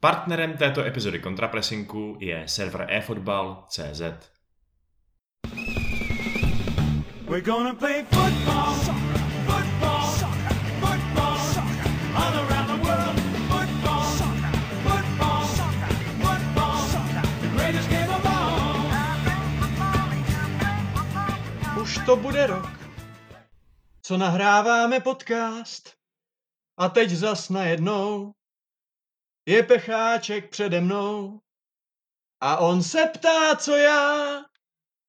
Partnerem této epizody kontrapresinku je server eFootball.cz. We're gonna play football, football, football, all around the world. Football, football, football, the greatest game of all. Už to bude rok, co nahráváme podcast. A teď zas najednou je pecháček přede mnou a on se ptá, co já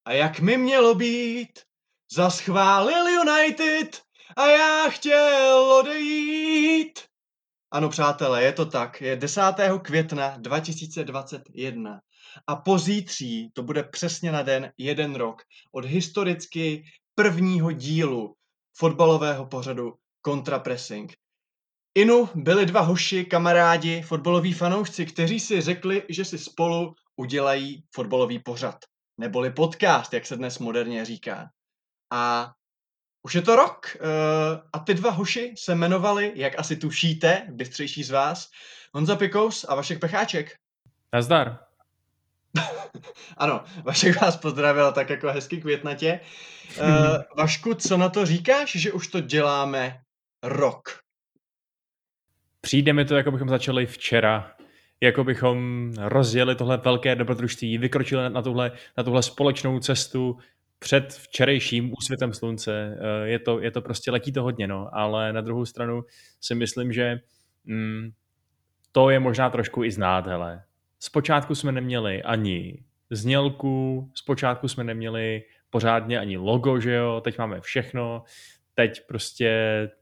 a jak mi mělo být. Zaschválil United a já chtěl odejít. Ano, přátelé, je to tak. Je 10. května 2021 a pozítří to bude přesně na den jeden rok od historicky prvního dílu fotbalového pořadu Contrapressing. Inu byli dva hoši, kamarádi, fotbaloví fanoušci, kteří si řekli, že si spolu udělají fotbalový pořad. Neboli podcast, jak se dnes moderně říká. A už je to rok uh, a ty dva hoši se jmenovali, jak asi tušíte, bystřejší z vás, Honza Pikous a Vašek Pecháček. Nazdar. ano, Vašek vás pozdravil tak jako hezky květnatě. Uh, Vašku, co na to říkáš, že už to děláme rok? Přijde mi to, jako bychom začali včera, jako bychom rozjeli tohle velké dobrodružství, vykročili na tuhle, na tuhle společnou cestu před včerejším úsvitem slunce. Eh, je to, je to prostě, letí to hodně, no, ale na druhou stranu si myslím, že mm, to je možná trošku i znát, hele. Zpočátku jsme neměli ani znělku, zpočátku jsme neměli pořádně ani logo, že jo, teď máme všechno, teď prostě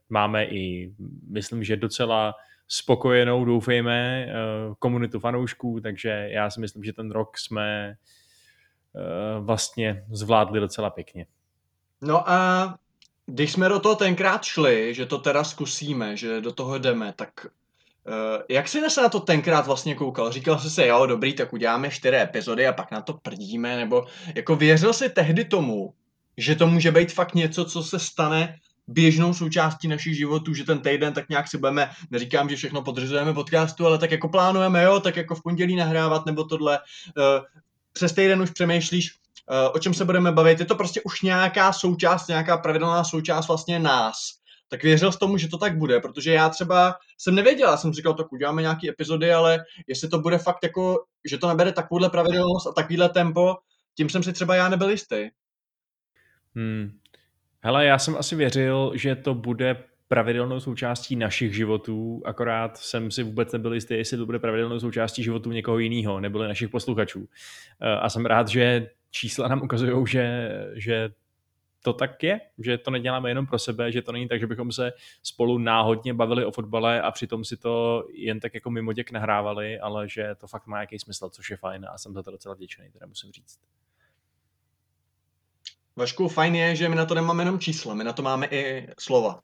máme i, myslím, že docela spokojenou, doufejme, eh, komunitu fanoušků, takže já si myslím, že ten rok jsme eh, vlastně zvládli docela pěkně. No a když jsme do toho tenkrát šli, že to teda zkusíme, že do toho jdeme, tak uh, jak jsi se na to tenkrát vlastně koukal? Říkal jsi si, jo, dobrý, tak uděláme čtyři epizody a pak na to prdíme, nebo jako věřil jsi tehdy tomu, že to může být fakt něco, co se stane běžnou součástí našich životů, že ten týden tak nějak si budeme, neříkám, že všechno podřizujeme podcastu, ale tak jako plánujeme, jo, tak jako v pondělí nahrávat nebo tohle. Uh, přes týden už přemýšlíš, uh, o čem se budeme bavit. Je to prostě už nějaká součást, nějaká pravidelná součást vlastně nás. Tak věřil s tomu, že to tak bude, protože já třeba jsem nevěděl, já jsem říkal, tak uděláme nějaký epizody, ale jestli to bude fakt jako, že to nabere takovouhle pravidelnost a takovýhle tempo, tím jsem si třeba já nebyl jistý. Hmm, Hele, já jsem asi věřil, že to bude pravidelnou součástí našich životů, akorát jsem si vůbec nebyl jistý, jestli to bude pravidelnou součástí životů někoho jiného, nebo našich posluchačů. Eh, a jsem rád, že čísla nám ukazují, že, že to tak je, že to neděláme jenom pro sebe, že to není tak, že bychom se spolu náhodně bavili o fotbale a přitom si to jen tak jako mimo děk nahrávali, ale že to fakt má nějaký smysl, což je fajn a jsem za to docela vděčný, teda musím říct. Vašku, fajn je, že my na to nemáme jenom čísla, my na to máme i slova.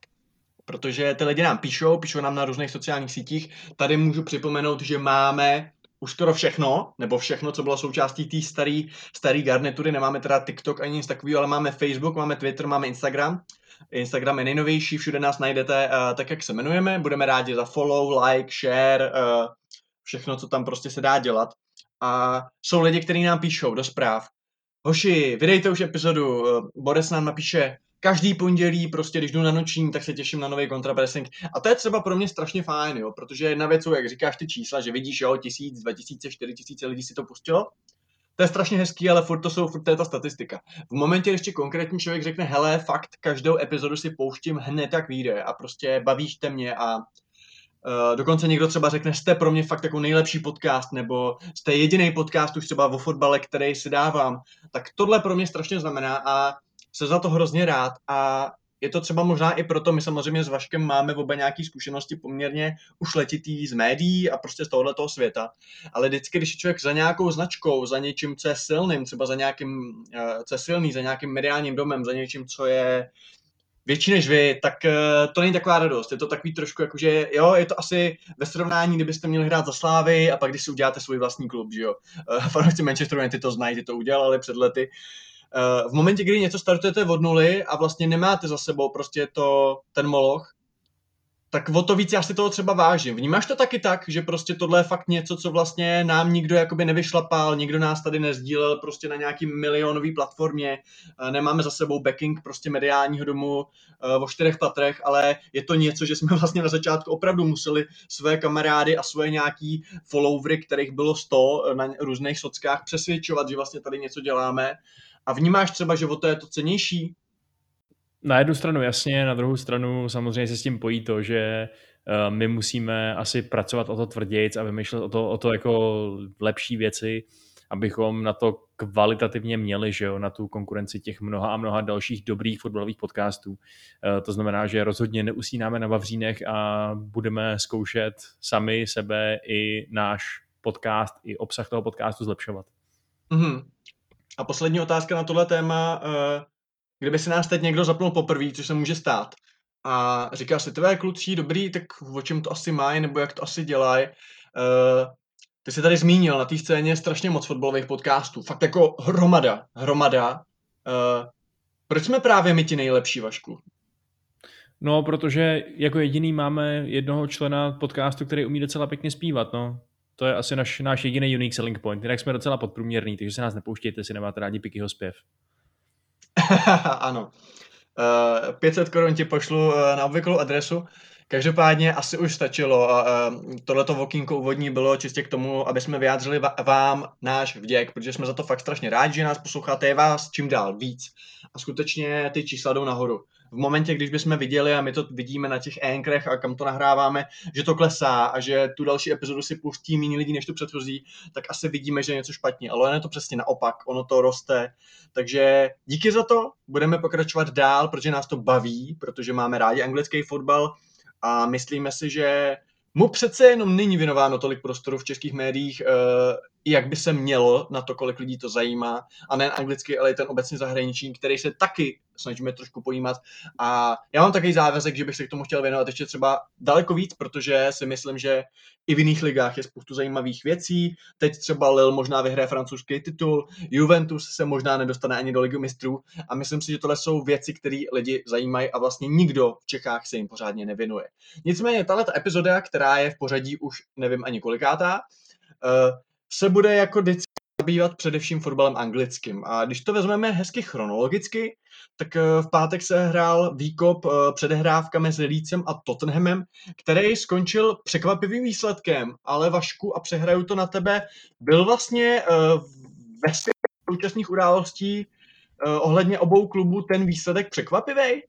Protože ty lidi nám píšou, píšou nám na různých sociálních sítích. Tady můžu připomenout, že máme už skoro všechno, nebo všechno, co bylo součástí té staré starý garnitury. Nemáme teda TikTok ani nic takového, ale máme Facebook, máme Twitter, máme Instagram. Instagram je nejnovější, všude nás najdete uh, tak, jak se jmenujeme. Budeme rádi za follow, like, share, uh, všechno, co tam prostě se dá dělat. A jsou lidi, kteří nám píšou do zpráv hoši, vydejte už epizodu, eh, Boris nám napíše, každý pondělí, prostě když jdu na noční, tak se těším na nový kontrapressing. A to je třeba pro mě strašně fajn, jo, protože jedna věc jak říkáš ty čísla, že vidíš, jo, tisíc, dva tisíce, čtyři tisíce lidí si to pustilo, to je strašně hezký, ale furt to jsou, furt je ta statistika. V momentě, když ti konkrétní člověk řekne, hele, fakt, každou epizodu si pouštím hned, jak vyjde a prostě bavíšte mě a Uh, dokonce někdo třeba řekne, jste pro mě fakt jako nejlepší podcast, nebo jste jediný podcast už třeba o fotbale, který si dávám. Tak tohle pro mě strašně znamená a se za to hrozně rád a je to třeba možná i proto, my samozřejmě s Vaškem máme oba nějaké zkušenosti poměrně už letitý z médií a prostě z tohohle toho světa. Ale vždycky, když je člověk za nějakou značkou, za něčím, co je silným, třeba za nějakým, uh, co je silný, za nějakým mediálním domem, za něčím, co je větší než vy, tak uh, to není taková radost. Je to takový trošku jako, že jo, je to asi ve srovnání, kdybyste měli hrát za Slávy a pak když si uděláte svůj vlastní klub, že jo. Uh, fanoušci Manchesteru United to znají, ty to udělali před lety. Uh, v momentě, kdy něco startujete od nuly a vlastně nemáte za sebou prostě to, ten moloch, tak o to víc já si toho třeba vážím. Vnímáš to taky tak, že prostě tohle je fakt něco, co vlastně nám nikdo jakoby nevyšlapal, nikdo nás tady nezdílel prostě na nějaký milionový platformě, eh, nemáme za sebou backing prostě mediálního domu eh, o čtyřech patrech, ale je to něco, že jsme vlastně na začátku opravdu museli své kamarády a svoje nějaký followery, kterých bylo 100 na různých sockách, přesvědčovat, že vlastně tady něco děláme. A vnímáš třeba, že o to je to cenější? Na jednu stranu jasně, na druhou stranu samozřejmě se s tím pojí to, že uh, my musíme asi pracovat o to tvrdějc a vymýšlet o to, o to jako lepší věci, abychom na to kvalitativně měli, že jo, na tu konkurenci těch mnoha a mnoha dalších dobrých fotbalových podcastů. Uh, to znamená, že rozhodně neusínáme na Vavřínech a budeme zkoušet sami sebe i náš podcast, i obsah toho podcastu zlepšovat. Mm-hmm. A poslední otázka na tohle téma. Uh kdyby si nás teď někdo zapnul poprvé, což se může stát, a říká si, tvé kluci, dobrý, tak o čem to asi mají, nebo jak to asi dělají. Uh, ty jsi tady zmínil, na té scéně je strašně moc fotbalových podcastů. Fakt jako hromada, hromada. Uh, proč jsme právě my ti nejlepší, Vašku? No, protože jako jediný máme jednoho člena podcastu, který umí docela pěkně zpívat, no. To je asi naš, náš jediný unique selling point. Jinak jsme docela podprůměrný, takže se nás nepouštějte, jestli nemáte rádi Pikyho zpěv. ano. Uh, eh, 500 korun ti pošlu uh, na obvyklou adresu. Každopádně asi už stačilo. Uh, tohleto vokínko úvodní bylo čistě k tomu, aby jsme vyjádřili vám náš vděk, protože jsme za to fakt strašně rádi, že nás posloucháte, je vás čím dál víc. A skutečně ty čísla jdou nahoru v momentě, když bychom viděli, a my to vidíme na těch ankrech a kam to nahráváme, že to klesá a že tu další epizodu si pustí méně lidí než tu předchozí, tak asi vidíme, že je něco špatně. Ale je to přesně naopak, ono to roste. Takže díky za to, budeme pokračovat dál, protože nás to baví, protože máme rádi anglický fotbal a myslíme si, že mu přece jenom není věnováno tolik prostoru v českých médiích, uh, jak by se mělo na to, kolik lidí to zajímá, a ne anglicky, ale i ten obecně zahraniční, který se taky snažíme trošku pojímat. A já mám takový závazek, že bych se k tomu chtěl věnovat ještě třeba daleko víc, protože si myslím, že i v jiných ligách je spoustu zajímavých věcí. Teď třeba Lil možná vyhraje francouzský titul, Juventus se možná nedostane ani do ligy mistrů a myslím si, že tohle jsou věci, které lidi zajímají a vlastně nikdo v Čechách se jim pořádně nevěnuje. Nicméně tahle epizoda, která je v pořadí už nevím ani kolikátá, eh, se bude jako vždycky zabývat především fotbalem anglickým. A když to vezmeme hezky chronologicky, tak eh, v pátek se hrál výkop eh, předehrávka mezi Leedsem a Tottenhamem, který skončil překvapivým výsledkem, ale Vašku, a přehraju to na tebe, byl vlastně eh, ve současných událostí ohledně obou klubů ten výsledek překvapivý?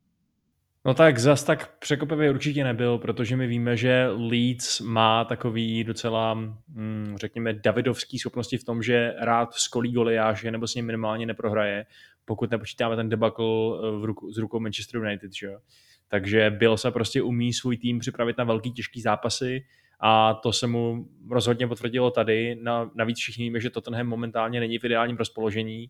No tak zas tak překvapivý určitě nebyl, protože my víme, že Leeds má takový docela, hm, řekněme, davidovský schopnosti v tom, že rád skolí goliáže nebo s ním minimálně neprohraje, pokud nepočítáme ten debakl eh, v ruku, s rukou Manchester United. Že? Takže byl se prostě umí svůj tým připravit na velký těžký zápasy a to se mu rozhodně potvrdilo tady. Navíc všichni víme, že Tottenham momentálně není v ideálním rozpoložení.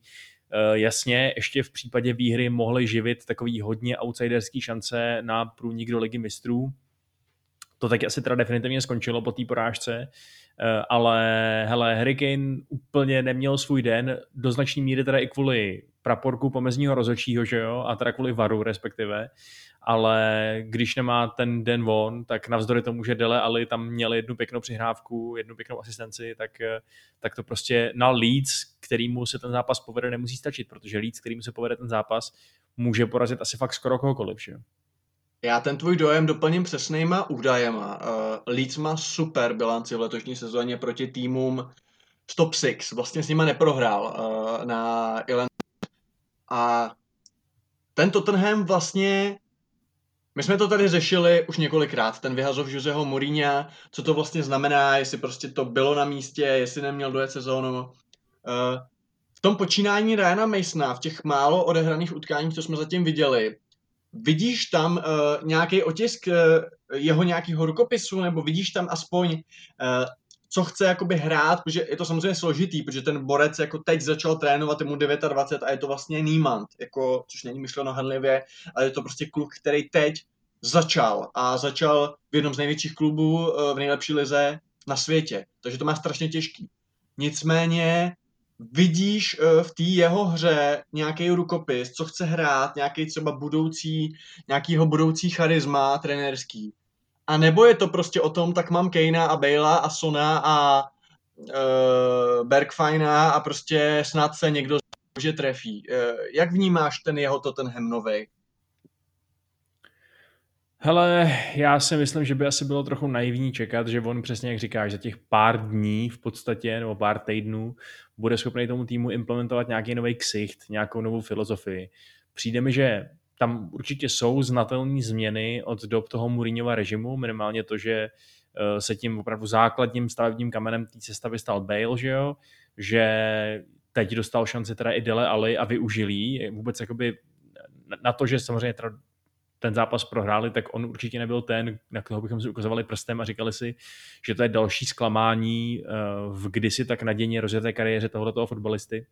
Eh, jasně, ještě v případě výhry mohli živit takový hodně outsiderský šance na průnik do ligy mistrů. To taky asi teda definitivně skončilo po té porážce, eh, ale hele, Hurricane úplně neměl svůj den, do značné míry teda i kvůli praporku pomezního rozočího, že jo, a teda kvůli varu respektive, ale když nemá ten den von, tak navzdory tomu, že Dele Ali tam měl jednu pěknou přihrávku, jednu pěknou asistenci, tak, tak to prostě na Leeds, kterýmu se ten zápas povede, nemusí stačit, protože Leeds, kterýmu se povede ten zápas, může porazit asi fakt skoro kohokoliv, že? Já ten tvůj dojem doplním přesnýma údajema. Uh, Leeds má super bilanci v letošní sezóně proti týmům z top 6. Vlastně s nima neprohrál uh, na Ilen. A ten Tottenham vlastně my jsme to tady řešili už několikrát, ten vyhazov Joseho Mourinha, co to vlastně znamená, jestli prostě to bylo na místě, jestli neměl dojet sezónu. Uh, v tom počínání Ryana Masona, v těch málo odehraných utkáních, co jsme zatím viděli, vidíš tam uh, nějaký otisk uh, jeho nějakého rukopisu, nebo vidíš tam aspoň, uh, co chce jakoby hrát, protože je to samozřejmě složitý, protože ten borec jako teď začal trénovat, je mu 29 a je to vlastně Niemand, jako, což není myšleno hanlivě, ale je to prostě kluk, který teď začal a začal v jednom z největších klubů v nejlepší lize na světě, takže to má strašně těžký. Nicméně vidíš eh, v té jeho hře nějaký rukopis, co chce hrát, nějaký třeba budoucí, nějakýho budoucí charisma trenérský. A nebo je to prostě o tom, tak mám Kejna a Bejla a Sona a uh, Bergfajna a prostě snad se někdo že trefí. Uh, jak vnímáš ten jeho Tottenham novej? Hele, já si myslím, že by asi bylo trochu naivní čekat, že on přesně jak říkáš, za těch pár dní v podstatě, nebo pár týdnů, bude schopný tomu týmu implementovat nějaký nový ksicht, nějakou novou filozofii. Přijde mi, že tam určitě jsou znatelné změny od dob toho Mourinhova režimu, minimálně to, že eh, se tím opravdu základním stavebním kamenem té sestavy stal Bale, že jo, že teď dostal šanci teda i Dele Ali a využil jí, vůbec jakoby na to, že samozřejmě ten zápas prohráli, tak on určitě nebyl ten, na koho bychom si ukazovali prstem a říkali si, že to je další zklamání eh, v kdysi tak nadějně rozjeté kariéře tohoto fotbalisty.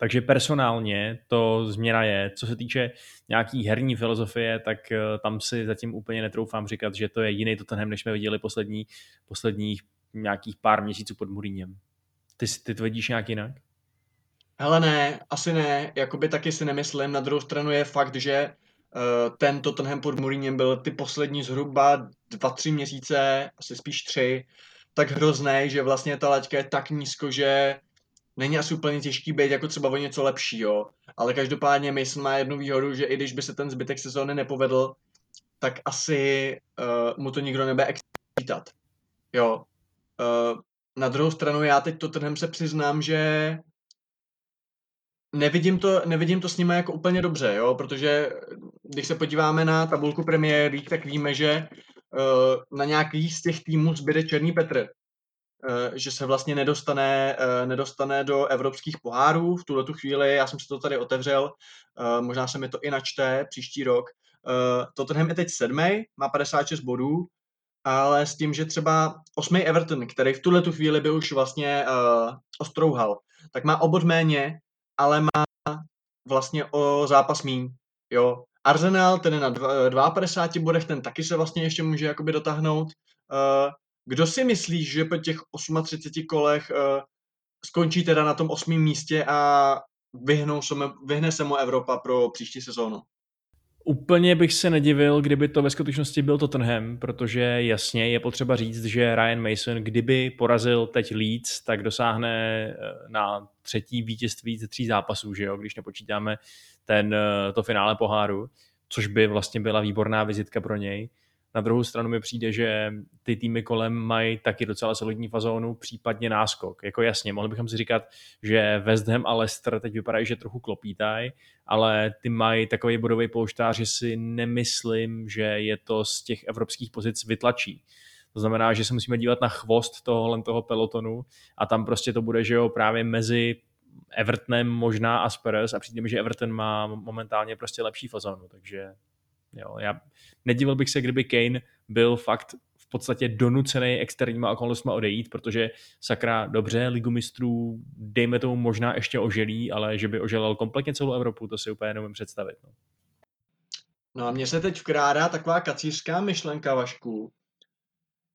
Takže personálně to změna je. Co se týče nějaký herní filozofie, tak eh, tam si zatím úplně netroufám říkat, že to je jiný Tottenham, než jsme viděli poslední, posledních nějakých pár měsíců pod Mourinhem. Ty, ty to vidíš nějak jinak? Hele ne, asi ne, jakoby taky si nemyslím. Na druhou stranu je fakt, že uh, ten Tottenham pod Mourinhem byl ty poslední zhruba dva, tři měsíce, asi spíš tři, tak hrozný, že vlastně ta laťka je tak nízko, že není asi úplně těžký být jako třeba o něco lepšího, ale každopádně Mason má jednu výhodu, že i když by se ten zbytek sezóny nepovedl, tak asi uh, mu to nikdo nebude excitat. Jo. Uh, na druhou stranu já teď Tottenham se přiznám, že nevidím to, nevidím to s nimi jako úplně dobře, jo, protože když se podíváme na tabulku League, tak víme, že uh, na nějaký z těch týmů zbyde Černý Petr. Uh, že se vlastně nedostane, uh, nedostane do evropských pohárů v tuhle tu chvíli. Já jsem si to tady otevřel, uh, možná se mi to i načte příští rok. Tottenham je teď sedmý, má 56 bodů, ale s tím, že třeba osmý Everton, který v tuhle tu chvíli by už vlastně uh, ostrouhal, tak má obod méně ale má vlastně o zápas míň. Jo. Arsenal, ten je na 52 bodech, ten taky se vlastně ještě může jakoby dotáhnout. Kdo si myslíš, že po těch 38 kolech uh, skončí teda na tom osmém místě a vyhnou se, vyhne se mu Evropa pro příští sezónu? Úplně bych se nedivil, kdyby to ve skutečnosti byl Tottenham, protože jasně je potřeba říct, že Ryan Mason, kdyby porazil teď Leeds, tak dosáhne eh, na třetí vítězství ze tří zápasů, že jo, když nepočítáme ten, eh, to finále poháru, což by vlastně byla výborná vizitka pro něj. Na druhou stranu mi přijde, že ty týmy kolem mají taky docela solidní fazónu, případně náskok. Jako jasně, mohli bychom si říkat, že West Ham a Leicester teď vypadají, že trochu klopítají, ale ty mají takový bodový pouštář, že si nemyslím, že je to z těch evropských pozic vytlačí. To znamená, že se musíme dívat na chvost tohohle toho pelotonu a tam prostě to bude, že jo, právě mezi Evertonem možná a Spurs a přijde mi, že Everton má momentálně prostě lepší fazonu, takže Jo, já nedivil bych se, kdyby Kane byl fakt v podstatě donucený externíma okolnostmi odejít, protože sakra dobře, ligu mistrů, dejme tomu možná ještě oželí, ale že by oželal kompletně celou Evropu, to si úplně nemůžu představit. No. no a mně se teď vkrádá taková kacířská myšlenka, Vašku.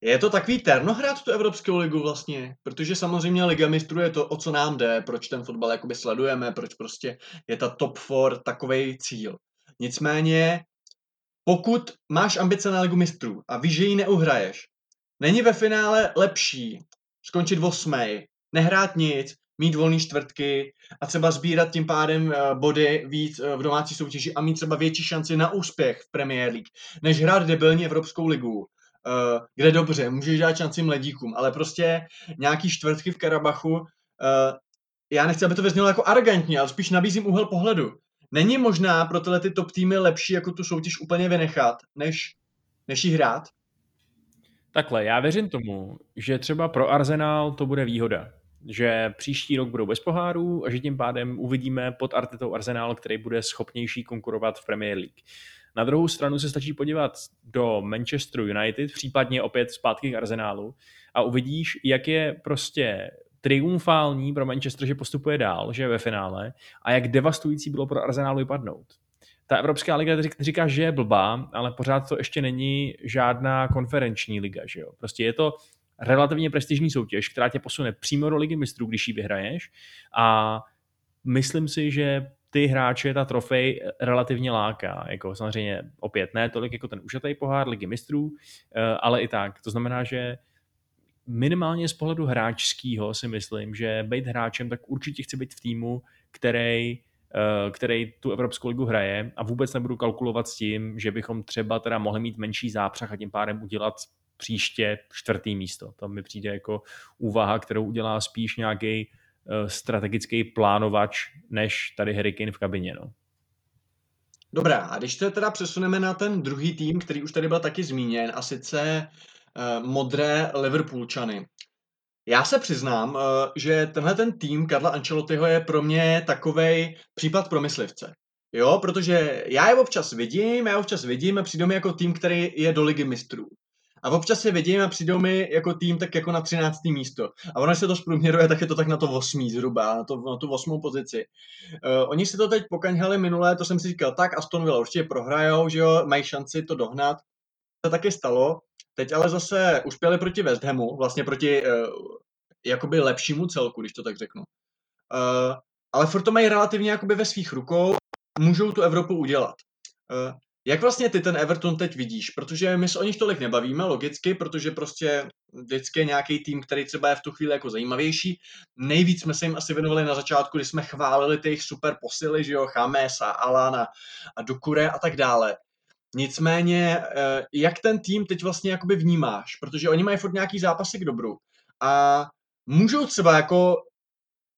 Je to takový ternohrát tu Evropskou ligu vlastně, protože samozřejmě Liga mistrů je to, o co nám jde, proč ten fotbal jakoby sledujeme, proč prostě je ta top 4 takový cíl. Nicméně pokud máš ambice na Ligu mistrů a víš, že ji neuhraješ, není ve finále lepší skončit osmej, nehrát nic, mít volné čtvrtky a třeba sbírat tím pádem eh, body víc eh, v domácí soutěži a mít třeba větší šanci na úspěch v Premier League, než hrát debilně Evropskou ligu, eh, kde dobře, můžeš dát šanci mladíkům, ale prostě nějaký čtvrtky v Karabachu, já nechci, aby to vyznělo jako arrogantně, ale spíš nabízím úhel pohledu. Není možná pro tyhle ty top týmy lepší jako tu soutěž úplně vynechat, než, než jí hrát? Takhle, já věřím tomu, že třeba pro Arsenal to bude výhoda. Že příští rok budou bez pohárů a že tím pádem uvidíme pod Artetou Arsenal, který bude schopnější konkurovat v Premier League. Na druhou stranu se stačí podívat do Manchester United, případně opět zpátky k Arsenálu a uvidíš, jak je prostě triumfální pro Manchester, že postupuje dál, že je ve finále a jak devastující bylo pro Arsenal vypadnout. Ta Evropská liga říká, že je blbá, ale pořád to ještě není žádná konferenční liga. Že jo? Prostě je to relativně prestižní soutěž, která tě posune přímo do ligy mistrů, když ji vyhraješ a myslím si, že ty hráče ta trofej relativně láká. Jako samozřejmě opět ne tolik jako ten užatý pohár ligy mistrů, eh, ale i tak. To znamená, že minimálně z pohledu hráčského si myslím, že být hráčem, tak určitě chci být v týmu, který eh, který tu Evropskou ligu hraje a vůbec nebudu kalkulovat s tím, že bychom třeba teda mohli mít menší zápřah a tím pádem udělat příště čtvrtý místo. To mi přijde jako úvaha, kterou udělá spíš nějaký uh, strategický plánovač, než tady Harry Kane v kabině. No. Dobrá, a když se teda přesuneme na ten druhý tým, který už tady byl taky zmíněn, a sice modré Liverpoolčany. Já se přiznám, uh, že tenhle ten tým Karla Ancelottiho je pro mě takovej případ pro myslivce. Jo, protože já je občas vidím, já občas vidím a přijdu mi jako tým, který je do ligy mistrů. A občas se vidím a přijdou mi jako tým tak jako na 13. místo. A ono se to zprůměruje, tak je to tak na to 8. zhruba, na, to, na tu 8. pozici. Uh, oni si to teď pokaňhali minulé, to jsem si říkal, tak Aston Villa určitě prohrajou, že jo, mají šanci to dohnat. To taky stalo. Teď ale zase uspěli proti West Hamu, vlastně proti uh, jakoby lepšímu celku, když to tak řeknu. Uh, ale furt to mají relativně jakoby ve svých rukou, můžou tu Evropu udělat. Uh, jak vlastně ty ten Everton teď vidíš? Protože my se o nich tolik nebavíme, logicky, protože prostě vždycky je nějaký tým, který třeba je v tu chvíli jako zajímavější. Nejvíc jsme se jim asi věnovali na začátku, kdy jsme chválili ty jejich super posily, že jo, Chamesa, Alana a Dukure a tak dále. Nicméně, eh, jak ten tým teď vlastně jakoby vnímáš? Protože oni mají furt nějaký zápasy k dobru. A můžou třeba jako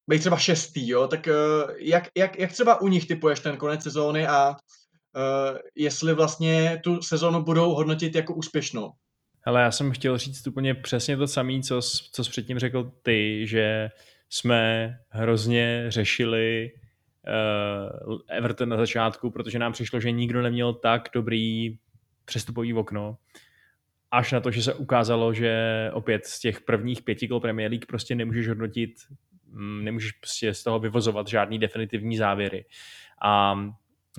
být třeba šestý, jo? Tak eh, jak, jak, jak třeba u nich typuješ ten konec sezóny a uh, jestli vlastně tu sezonu budou hodnotit jako úspěšnou. Hele, já jsem chtěl říct úplně přesně to samé, co, co jsi předtím řekl ty, že jsme hrozně řešili Everton na začátku, protože nám přišlo, že nikdo neměl tak dobrý přestupový okno, až na to, že se ukázalo, že opět z těch prvních pěti kol Premier League prostě nemůžeš hodnotit, mm, nemůžeš prostě z toho vyvozovat žádný definitivní závěry. A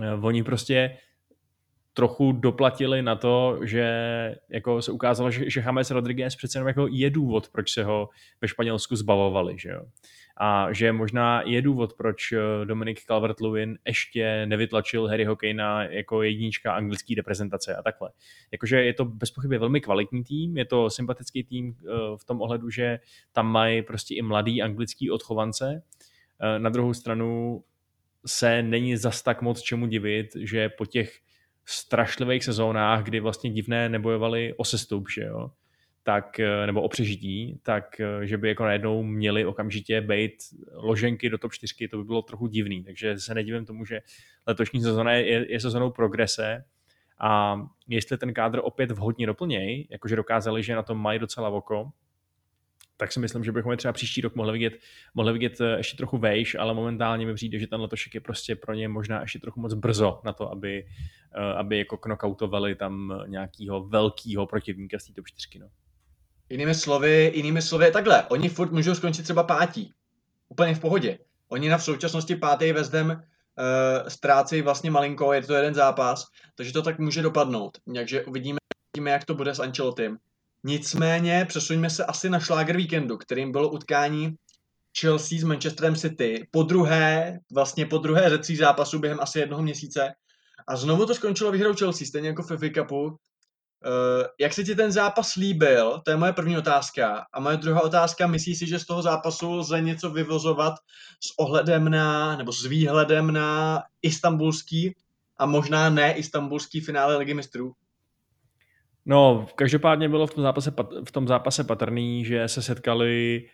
Eh, oni prostě trochu doplatili na to, že jako se ukázalo, že, že James Rodriguez přece jenom jako je důvod, proč se ho ve Španělsku zbavovali, že jo. A že možná je důvod, proč eh, Dominik Calvert-Lewin ještě nevytlačil Harryho Kanea jako jednička anglické reprezentace a takhle. Jakože je to bez pochyby velmi kvalitní tým, je to sympatický tým eh, v tom ohledu, že tam mají prostě i mladý anglický odchovance. Na druhou stranu se není zas tak moc čemu divit, že po těch strašlivých sezónách, kdy vlastně divné nebojovali o sestup, že jo, tak, eh, nebo o přežití, tak eh, že by jako najednou měli okamžitě být loženky do top 4, to by bylo trochu divný, takže se nedivím tomu, že letošní sezóna je, je sezónou progrese a jestli ten kádr opět vhodně doplněj, jakože dokázali, že na tom mají docela oko, tak si myslím, že bychom je třeba příští rok mohli vidět, mohli vidět eh, ještě trochu vejš, ale momentálně mi přijde, že ten letošek je prostě pro ně možná ještě trochu moc brzo na to, aby, aby jako knockoutovali tam nějakého velkého protivníka z té top 4. No. Jinými slovy, jinými slovy, takhle, oni furt můžou skončit třeba pátí. Úplně v pohodě. Oni na v současnosti pátý vezdem uh, ztrácejí vlastně malinko, je to jeden zápas, takže to tak může dopadnout. Takže uvidíme, uvidíme jak to bude s Ancelotym. Nicméně přesuňme se asi na šláger víkendu, kterým bylo utkání Chelsea s Manchesterem City. Po druhé, vlastně po druhé ze tří zápasů během asi jednoho měsíce. A znovu to skončilo výhrou Chelsea, stejně jako v FA Cupu. Uh, jak se ti ten zápas líbil? To je moje první otázka. A moje druhá otázka, myslíš si, že z toho zápasu lze něco vyvozovat s ohledem na, nebo s výhledem na istambulský a možná ne istambulský finále Ligy mistrů? No, každopádně bylo v tom zápase, v tom zápase patrný, že se setkali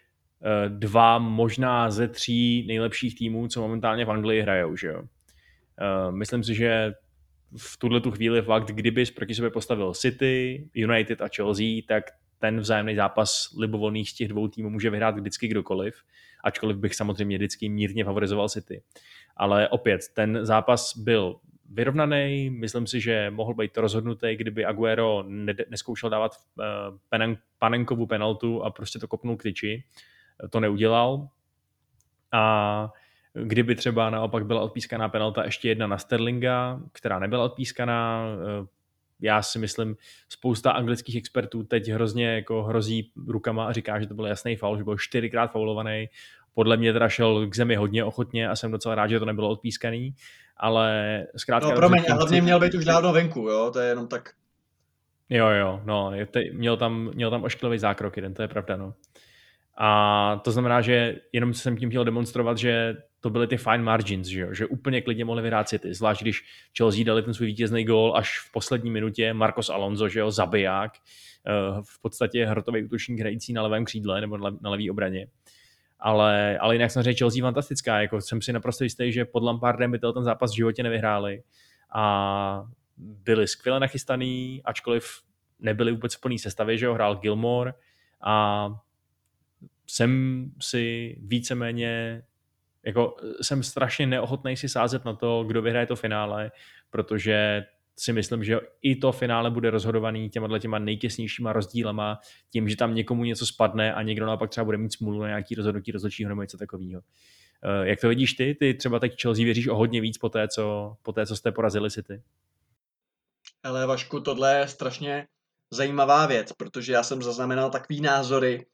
eh, dva, možná ze tří nejlepších týmů, co momentálně v Anglii hrajou, že jo. Eh, myslím si, že v tuhle tu chvíli fakt, kdyby proti sobě postavil City, United a Chelsea, tak ten vzájemný zápas libovolných z těch dvou týmů může vyhrát vždycky kdokoliv, ačkoliv bych samozřejmě vždycky mírně favorizoval City. Ale opět, ten zápas byl vyrovnaný. Myslím si, že mohl být rozhodnutý, kdyby Aguero neskoušel dávat uh, panenkovou penaltu a prostě to kopnul k tyči. To neudělal. A kdyby třeba naopak byla odpískaná penalta ještě jedna na Sterlinga, která nebyla odpískaná, eh, já si myslím, spousta anglických expertů teď hrozně jako hrozí rukama a říká, že to byl jasný faul, že byl čtyřikrát faulovaný podle mě teda šel k zemi hodně ochotně a jsem docela rád, že to nebylo odpískaný, ale zkrátka... No promiň, a hlavně měl být už dávno venku, jo, to je jenom tak... Jo, jo, no, měl tam, měl tam ošklivý zákrok jeden, to je pravda, no. A to znamená, že jenom jsem tím chtěl demonstrovat, že to byly ty fine margins, že, jo? že úplně klidně mohli vyhrát City, zvlášť když Chelsea dali ten svůj vítězný gól až v poslední minutě, Marcos Alonso, že jo, zabiják, eh, v podstatě hrotový útočník hrající na levém křídle nebo na levý obraně. Ale, ale jinak samozřejmě Chelsea fantastická, jako jsem si naprosto jistý, že pod Lampardem by ten zápas v životě nevyhráli a byli skvěle nachystaný, ačkoliv nebyli vůbec v plný sestavě, že jo, hrál Gilmore a jsem si víceméně jako jsem strašně neochotný si sázet na to, kdo vyhraje to finále, protože si myslím, že i to finále bude rozhodovaný těma těma nejtěsnějšíma rozdílema, tím, že tam někomu něco spadne a někdo naopak třeba bude mít smůlu na nějaký rozhodnutí rozhodčího nebo něco takového. Eh, jak to vidíš ty? Ty třeba teď Chelsea věříš o hodně víc po té, co, po té, co jste porazili City. Ale Vašku, tohle je strašně zajímavá věc, protože já jsem zaznamenal takový názory,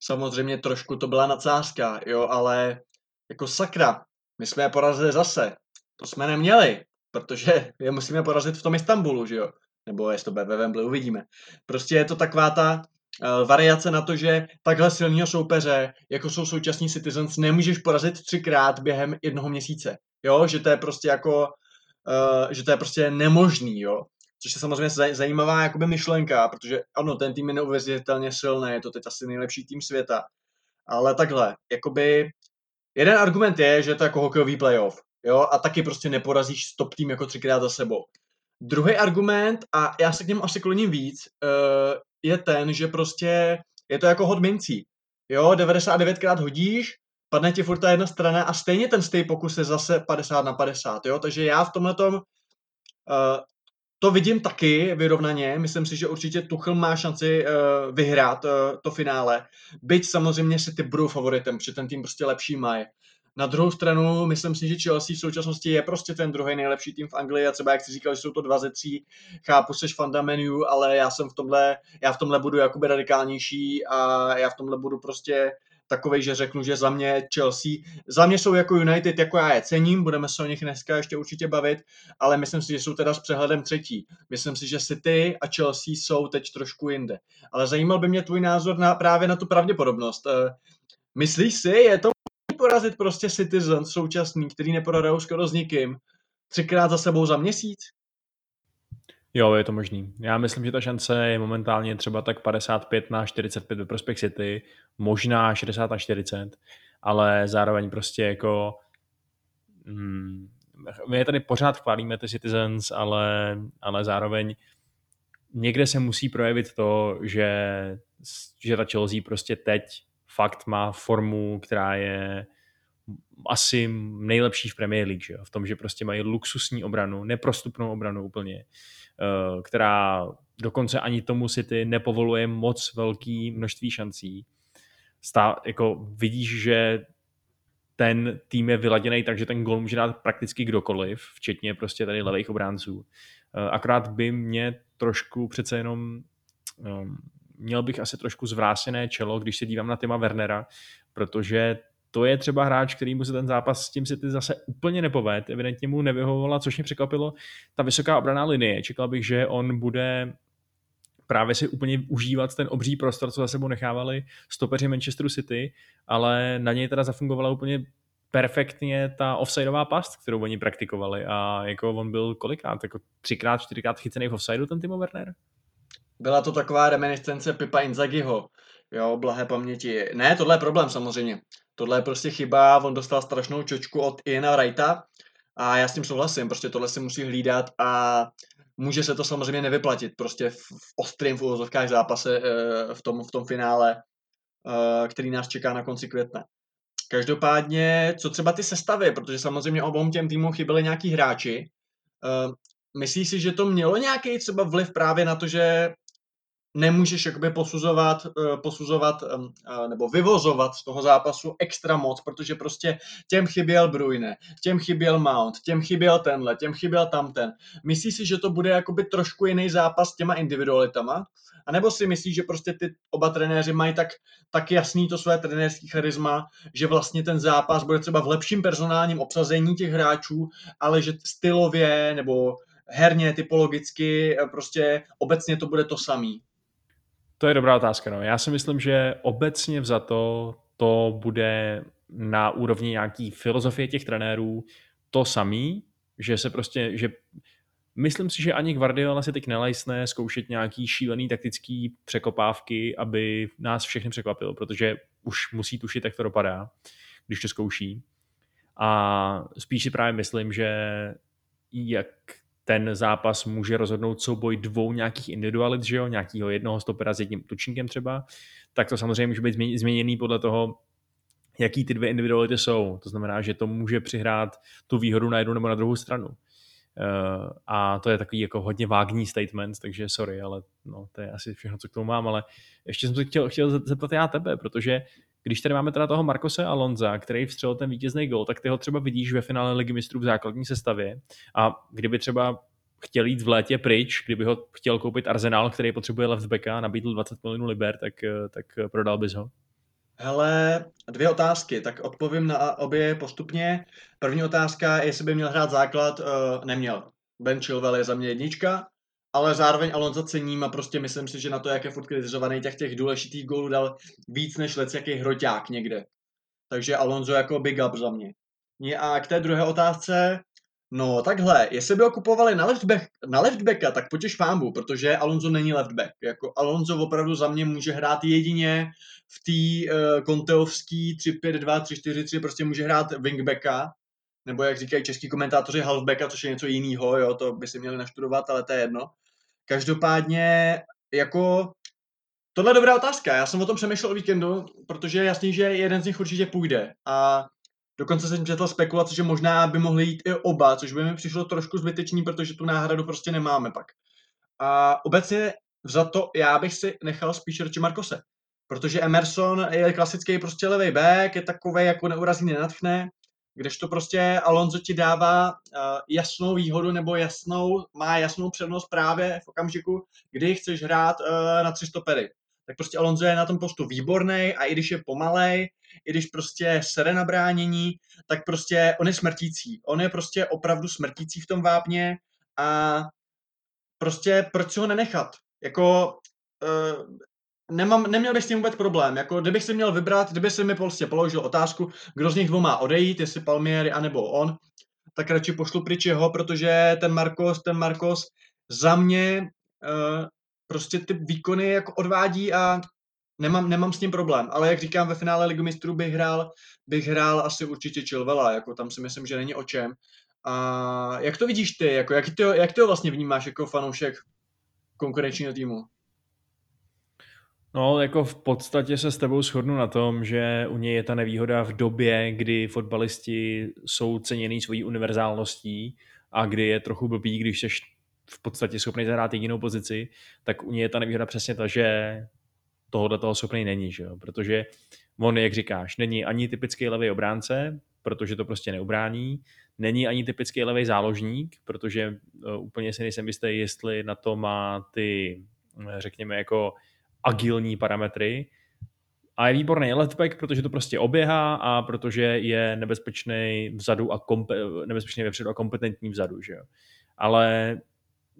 samozřejmě trošku to byla nadsázka, jo, ale jako sakra, my jsme je porazili zase. To jsme neměli, protože je musíme porazit v tom Istanbulu, že jo? Nebo jestli to bude ve uvidíme. Prostě je to taková ta uh, variace na to, že takhle silného soupeře, jako jsou současní Citizens, nemůžeš porazit třikrát během jednoho měsíce. Jo, že to je prostě jako, uh, že to je prostě nemožný, jo. Což je samozřejmě zajímavá jakoby myšlenka, protože ano, ten tým je neuvěřitelně silný, je to teď asi nejlepší tým světa. Ale takhle, jakoby jeden argument je, že je to jako hokejový playoff, jo, a taky prostě neporazíš top tým jako třikrát za sebou. Druhý argument, a já se k němu asi kloním víc, uh, je ten, že prostě je to jako hod mincí. Jo, 99krát hodíš, padne ti furt ta jedna strana a stejně ten stej pokus je zase 50 na 50, jo, takže já v tomhle tom uh, to vidím taky vyrovnaně. Myslím si, že určitě Tuchel má šanci uh, vyhrát uh, to finále. Byť samozřejmě si ty budou favoritem, protože ten tým prostě lepší má. Na druhou stranu, myslím si, že Chelsea v současnosti je prostě ten druhý nejlepší tým v Anglii a třeba jak jsi říkal, že jsou to dva ze tří, chápu, seš fanda menu, ale já jsem v tomhle, já v tomhle budu jakoby radikálnější a já v tomhle budu prostě takovej, že řeknu, že za mě Chelsea, za mě jsou jako United, jako já je cením, budeme se o nich dneska ještě určitě bavit, ale myslím si, že jsou teda s přehledem třetí. Myslím si, že City a Chelsea jsou teď trošku jinde. Ale zajímal by mě tvůj názor na, právě na tu pravděpodobnost. Eh, myslíš si, je to porazit prostě Citizen současný, který neporadou skoro s nikým, třikrát za sebou za měsíc? Jo, je to možný. Já myslím, že ta šance je momentálně třeba tak 55 na 45 ve prospěch City, možná 60 na 40, ale zároveň prostě jako hmm, my je tady pořád chválíme ty Citizens, ale, ale zároveň někde se musí projevit to, že, že ta Chelsea prostě teď fakt má formu, která je asi nejlepší v Premier League, že jo? v tom, že prostě mají luxusní obranu, neprostupnou obranu úplně, která dokonce ani tomu City nepovoluje moc velký množství šancí. Stá, jako vidíš, že ten tým je vyladěný tak, že ten gol může dát prakticky kdokoliv, včetně prostě tady levých obránců. Eh, akorát by mě trošku přece jenom um, měl bych asi trošku zvrácené čelo, když se dívám na Tima Wernera, protože to je třeba hráč, který mu se ten zápas s tím City zase úplně nepoved, evidentně mu nevyhovovala, což mě překvapilo, ta vysoká obraná linie. Čekal bych, že on bude právě si úplně užívat ten obří prostor, co za sebou nechávali stopeři Manchesteru City, ale na něj teda zafungovala úplně perfektně ta offsideová past, kterou oni praktikovali a jako on byl kolikrát, jako třikrát, čtyřikrát chycený v offsideu ten Timo Werner? Byla to taková reminiscence Pipa Inzagiho, jo, blahé paměti. Ne, tohle je problém samozřejmě. Tohle je prostě chyba, on dostal strašnou čočku od Iana Wrighta a já s tím souhlasím, prostě tohle si musí hlídat a může se to samozřejmě nevyplatit prostě v, v ostrým v úvozovkách zápase eh, v tom, v tom finále, eh, který nás čeká na konci května. Každopádně, co třeba ty sestavy, protože samozřejmě obou těm týmům chyběli nějaký hráči, eh, myslíš si, že to mělo nějaký třeba vliv právě na to, že nemůžeš jakoby posuzovat, eh, posuzovat nebo vyvozovat z toho zápasu extra moc, protože prostě těm chyběl Bruyne, těm chyběl Mount, těm chyběl tenhle, těm chyběl tamten. Myslíš si, že to bude jakoby trošku jiný zápas s těma individualitama? A nebo si myslíš, že prostě ty oba trenéři mají tak, tak jasný to své trenérský charisma, že vlastně ten zápas bude třeba v lepším personálním obsazení těch hráčů, ale že stylově nebo herně, typologicky, prostě obecně to bude to samý? To je dobrá otázka. No. Já si myslím, že obecně vzato to bude na úrovni nějaký filozofie těch trenérů to samý, že se prostě, že myslím si, že ani Guardiola si teď nelajsne zkoušet nějaký šílený taktický překopávky, aby nás všechny překvapil, protože už musí tušit, jak to dopadá, když to zkouší. A spíš si právě myslím, že jak ten zápas může rozhodnout souboj dvou nějakých individualit, že jo, nějakého jednoho stopera s jedním tučníkem třeba, tak to samozřejmě může být změněný podle toho, jaký ty dvě individuality jsou. To znamená, že to může přihrát tu výhodu na jednu nebo na druhou stranu. Uh, a to je takový jako hodně vágní statement, takže sorry, ale no, to je asi všechno, co k tomu mám, ale ještě jsem se chtěl, chtěl zeptat já tebe, protože když tady máme teda toho Markose Alonza, který vstřelil ten vítězný gol, tak ty ho třeba vidíš ve finále ligy mistrů v základní sestavě a kdyby třeba chtěl jít v létě pryč, kdyby ho chtěl koupit Arsenal, který potřebuje leftbacka a nabídl 20 milionů liber, tak, tak prodal bys ho? Hele, dvě otázky, tak odpovím na obě postupně. První otázka, jestli by měl hrát základ, uh, neměl. Ben Chilwell je za mě jednička, ale zároveň Alonso cením a prostě myslím si, že na to, jak je furt kritizovaný, těch těch důležitých gólů dal víc než lec jaký hroťák někde. Takže Alonso jako big up za mě. A k té druhé otázce, no takhle, jestli by ho kupovali na leftback, na leftbacka, tak potěž fámbu, protože Alonso není leftback. Jako Alonso opravdu za mě může hrát jedině v té uh, konteovský 3-5-2, 3-4-3, prostě může hrát wingbacka, nebo jak říkají český komentátoři halfbacka, což je něco jiného, jo, to by si měli naštudovat, ale to je jedno. Každopádně, jako, tohle je dobrá otázka. Já jsem o tom přemýšlel o víkendu, protože je jasný, že jeden z nich určitě půjde. A dokonce jsem četl spekulace, že možná by mohli jít i oba, což by mi přišlo trošku zbytečný, protože tu náhradu prostě nemáme pak. A obecně za to já bych si nechal spíš radši Markose. Protože Emerson je klasický prostě levý back, je takový jako neurazí, nenatchne kdežto prostě Alonso ti dává uh, jasnou výhodu nebo jasnou, má jasnou přednost právě v okamžiku, kdy chceš hrát uh, na tři stopery. Tak prostě Alonso je na tom postu výborný a i když je pomalej, i když prostě sere na bránění, tak prostě on je smrtící. On je prostě opravdu smrtící v tom vápně a prostě proč si ho nenechat? Jako uh, nemám, neměl bych s tím vůbec problém. Jako, kdybych si měl vybrat, kdyby si mi prostě položil otázku, kdo z nich dvou má odejít, jestli Palmieri anebo on, tak radši pošlu pryč jeho, protože ten Marcos, ten Marcos za mě uh, prostě ty výkony jako odvádí a nemám, nemám s tím problém. Ale jak říkám, ve finále Ligu mistrů bych hrál, bych hrál asi určitě Chilvela, jako tam si myslím, že není o čem. A jak to vidíš ty, jako jak ty, jak ty ho vlastně vnímáš jako fanoušek konkurenčního týmu? No, jako v podstatě se s tebou shodnu na tom, že u něj je ta nevýhoda v době, kdy fotbalisti jsou ceněný svojí univerzálností a kdy je trochu blbý, když jsi v podstatě schopný zahrát jedinou pozici, tak u něj je ta nevýhoda přesně ta, že tohohle toho schopný není, že jo? protože on, jak říkáš, není ani typický levý obránce, protože to prostě neubrání, není ani typický levý záložník, protože uh, úplně si nejsem jistý, jestli na to má ty, řekněme, jako agilní parametry. A je výborný leftback, protože to prostě oběhá a protože je nebezpečný vzadu a kompe- nebezpečný vepředu a kompetentní vzadu, že jo. Ale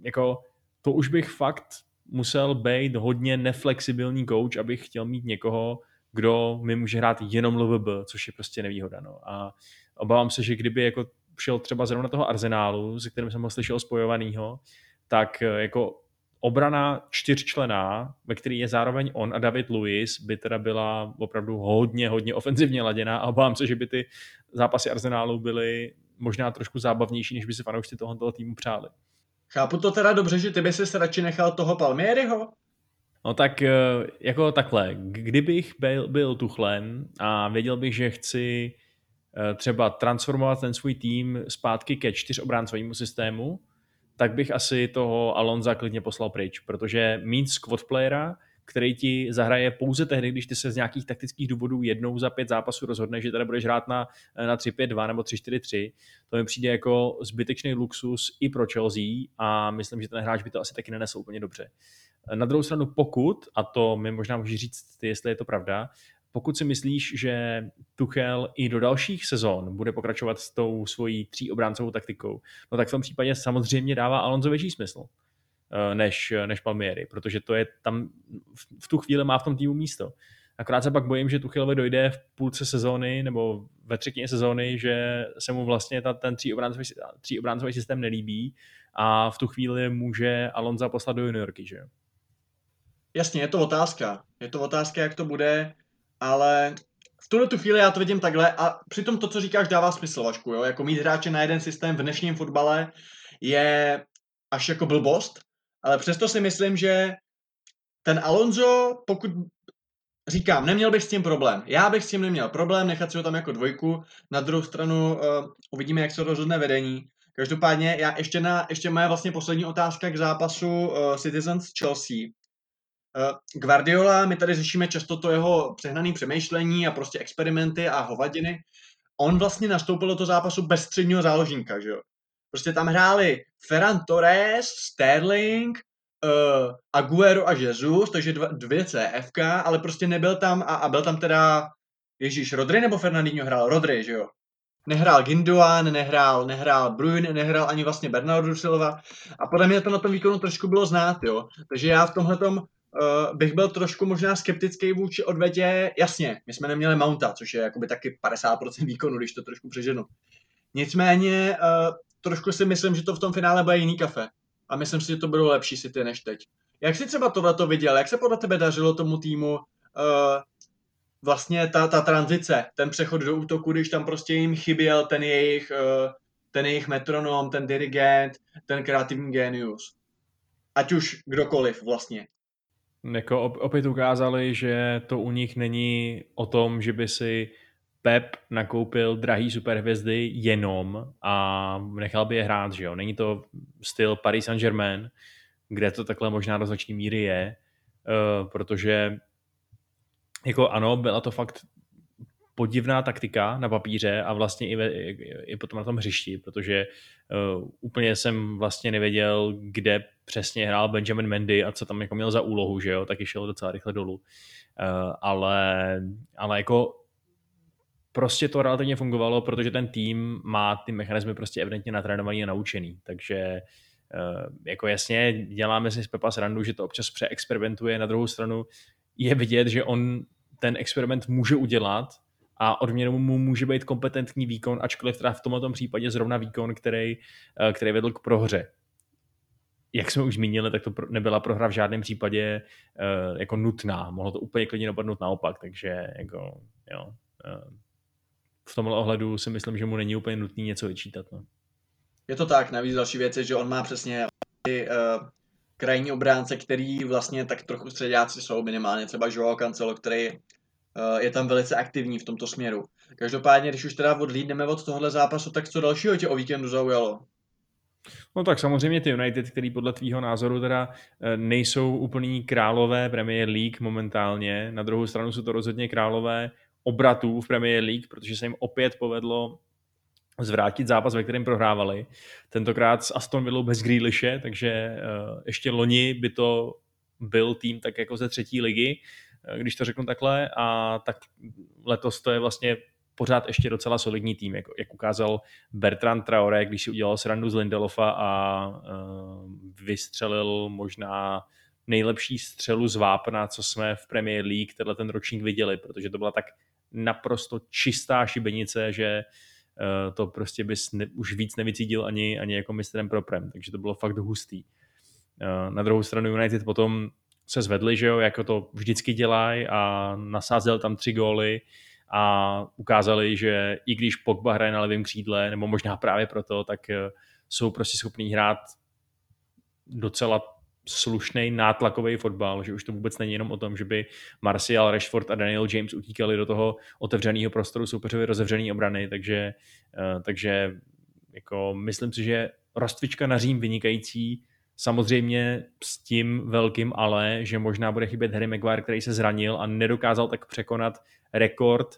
jako to už bych fakt musel být hodně neflexibilní coach, abych chtěl mít někoho, kdo mi může hrát jenom LVB, což je prostě nevýhoda. No. A obávám se, že kdyby jako šel třeba zrovna toho arzenálu, se kterým jsem ho slyšel spojovanýho, tak jako obrana čtyřčlená, ve který je zároveň on a David Lewis, by teda byla opravdu hodně, hodně ofenzivně laděná a obávám se, že by ty zápasy Arsenálu byly možná trošku zábavnější, než by si fanoušci tohoto týmu přáli. Chápu to teda dobře, že ty by si radši nechal toho Palmieriho? No tak eh, jako takhle, kdybych byl, byl Tuchlem a věděl bych, že chci eh, třeba transformovat ten svůj tým zpátky ke čtyřobráncovýmu systému, tak bych asi toho Alonza klidně poslal pryč, protože mít squad playera, který ti zahraje pouze tehdy, když ty se z nějakých taktických důvodů jednou za pět zápasů rozhodne, že teda budeš hrát na, na 3-5-2 nebo 3-4-3. To mi přijde jako zbytečný luxus i pro Chelsea a myslím, že ten hráč by to asi taky nenesl úplně dobře. Na druhou stranu, pokud, a to mi možná můžeš říct, ty, jestli je to pravda, pokud si myslíš, že Tuchel i do dalších sezon bude pokračovat s tou svojí tříobráncovou taktikou, no tak v tom případě samozřejmě dává Alonso větší smysl eh, než, než Palmieri, protože to je tam, v tu chvíli má v tom týmu místo. Akorát se pak bojím, že Tuchelovi dojde v půlce sezóny nebo ve třetině sezóny, že se mu vlastně ta, ten tříobráncový, tříobráncový systém nelíbí a v tu chvíli může Alonso poslat do juniorky, že jo? Jasně, je to otázka. Je to otázka, jak to bude ale v tuhle tu chvíli já to vidím takhle a přitom to, co říkáš, dává smysl, Vašku, jo? Jako mít hráče na jeden systém v dnešním fotbale je až jako blbost, ale přesto si myslím, že ten Alonso, pokud říkám, neměl bych s tím problém. Já bych s tím neměl problém, nechat si ho tam jako dvojku. Na druhou stranu uh, uvidíme, jak se rozhodne vedení. Každopádně, já ještě, na, ještě moje vlastně poslední otázka k zápasu uh, Citizens Chelsea. Eh, Guardiola, my tady řešíme často to jeho přehnané přemýšlení a prostě experimenty a hovadiny. On vlastně nastoupil do toho zápasu bez středního záložníka, že jo. Prostě tam hráli Ferran Torres, Sterling, uh, Aguero a Jesus, takže dva, dvě CFK, ale prostě nebyl tam a, a byl tam teda Ježíš, Rodry nebo Fernandinho hrál? Rodry, že jo? Nehrál Gindoan, nehrál, nehrál Bruin, nehrál ani vlastně Bernardo Silva a podle mě to na tom výkonu trošku bylo znát, jo. Takže já v tomhle uh, bych byl trošku možná skeptický vůči odvetě. Jasně, my jsme neměli Mounta, což je jakoby taky 50% výkonu, když to trošku přeženu. Nicméně uh, trošku si myslím, že to v tom finále bude jiný kafe. A myslím si, že to budou lepší City než teď. Jak jsi třeba tohle to viděl? Jak se podle tebe dařilo tomu týmu uh, vlastně ta, ta tranzice, ten přechod do útoku, když tam prostě jim chyběl ten jejich, uh, ten jejich metronom, ten dirigent, ten kreativní genius. Ať už kdokoliv vlastně. Jako opět ukázali, že to u nich není o tom, že by si Pep nakoupil drahý superhvězdy jenom a nechal by je hrát, že jo. Není to styl Paris Saint-Germain, kde to takhle možná do značné míry je, uh, protože jako ano, byla to fakt podivná taktika na papíře a vlastně i, ve, i potom na tom hřišti, protože uh, úplně jsem vlastně nevěděl, kde přesně hrál Benjamin Mendy a co tam jako měl za úlohu, že jo, taky šel docela rychle dolů. Uh, ale, ale jako prostě to relativně fungovalo, protože ten tým má ty mechanismy prostě evidentně natrénovaný a naučený, takže uh, jako jasně děláme si z Pepa srandu, že to občas přeexperimentuje, na druhou stranu je vidět, že on ten experiment může udělat a odměnou mu může být kompetentní výkon, ačkoliv teda v tomto případě zrovna výkon, který, eh, který vedl k prohře. Jak jsme už zmínili, tak to nebyla prohra v žádném případě uh, jako nutná. Mohlo to úplně klidně dopadnout naopak, takže jako, jo, uh, v tomhle ohledu si myslím, že mu není úplně nutný něco vyčítat. No. Je to tak, navíc další věc je, že on má přesně uh, krajní obránce, který vlastně tak trochu středáci jsou, minimálně třeba Joao Cancelo, který Eh, je tam velice aktivní v tomto směru. Každopádně, když už teda odlídneme od tohohle zápasu, tak co dalšího tě o víkendu zaujalo? No tak samozřejmě ty United, který podle tvýho názoru teda eh, nejsou úplný králové Premier League momentálně. Na druhou stranu jsou to rozhodně králové obratů v Premier League, protože se jim opět povedlo zvrátit zápas, ve kterém prohrávali. Tentokrát s Aston Villou bez Grealishe, takže uh, ještě loni by to byl tým tak jako ze třetí ligy, když to řeknu takhle, a tak letos to je vlastně pořád ještě docela solidní tým, jak, jak ukázal Bertrand Traoré, když si udělal srandu z Lindelofa a uh, vystřelil možná nejlepší střelu z vápna, co jsme v Premier League tenhle ten ročník viděli, protože to byla tak naprosto čistá šibenice, že uh, to prostě bys ne, už víc nevycítil ani, ani jako mistrem pro Prem, takže to bylo fakt hustý. Uh, na druhou stranu United potom se zvedli, že jo, jako to vždycky dělají a nasázel tam tři góly a ukázali, že i když Pogba hraje na levém křídle, nebo možná právě proto, tak eh, jsou prostě schopní hrát docela slušný nátlakový fotbal, že už to vůbec není jenom o tom, že by Martial, Rashford a Daniel James utíkali do toho otevřeného prostoru soupeřovi rozevřený obrany, takže, eh, takže jako myslím si, že rozcvička na Řím vynikající, samozřejmě s tím velkým ale, že možná bude chybět Harry Maguire, který se zranil a nedokázal tak překonat rekord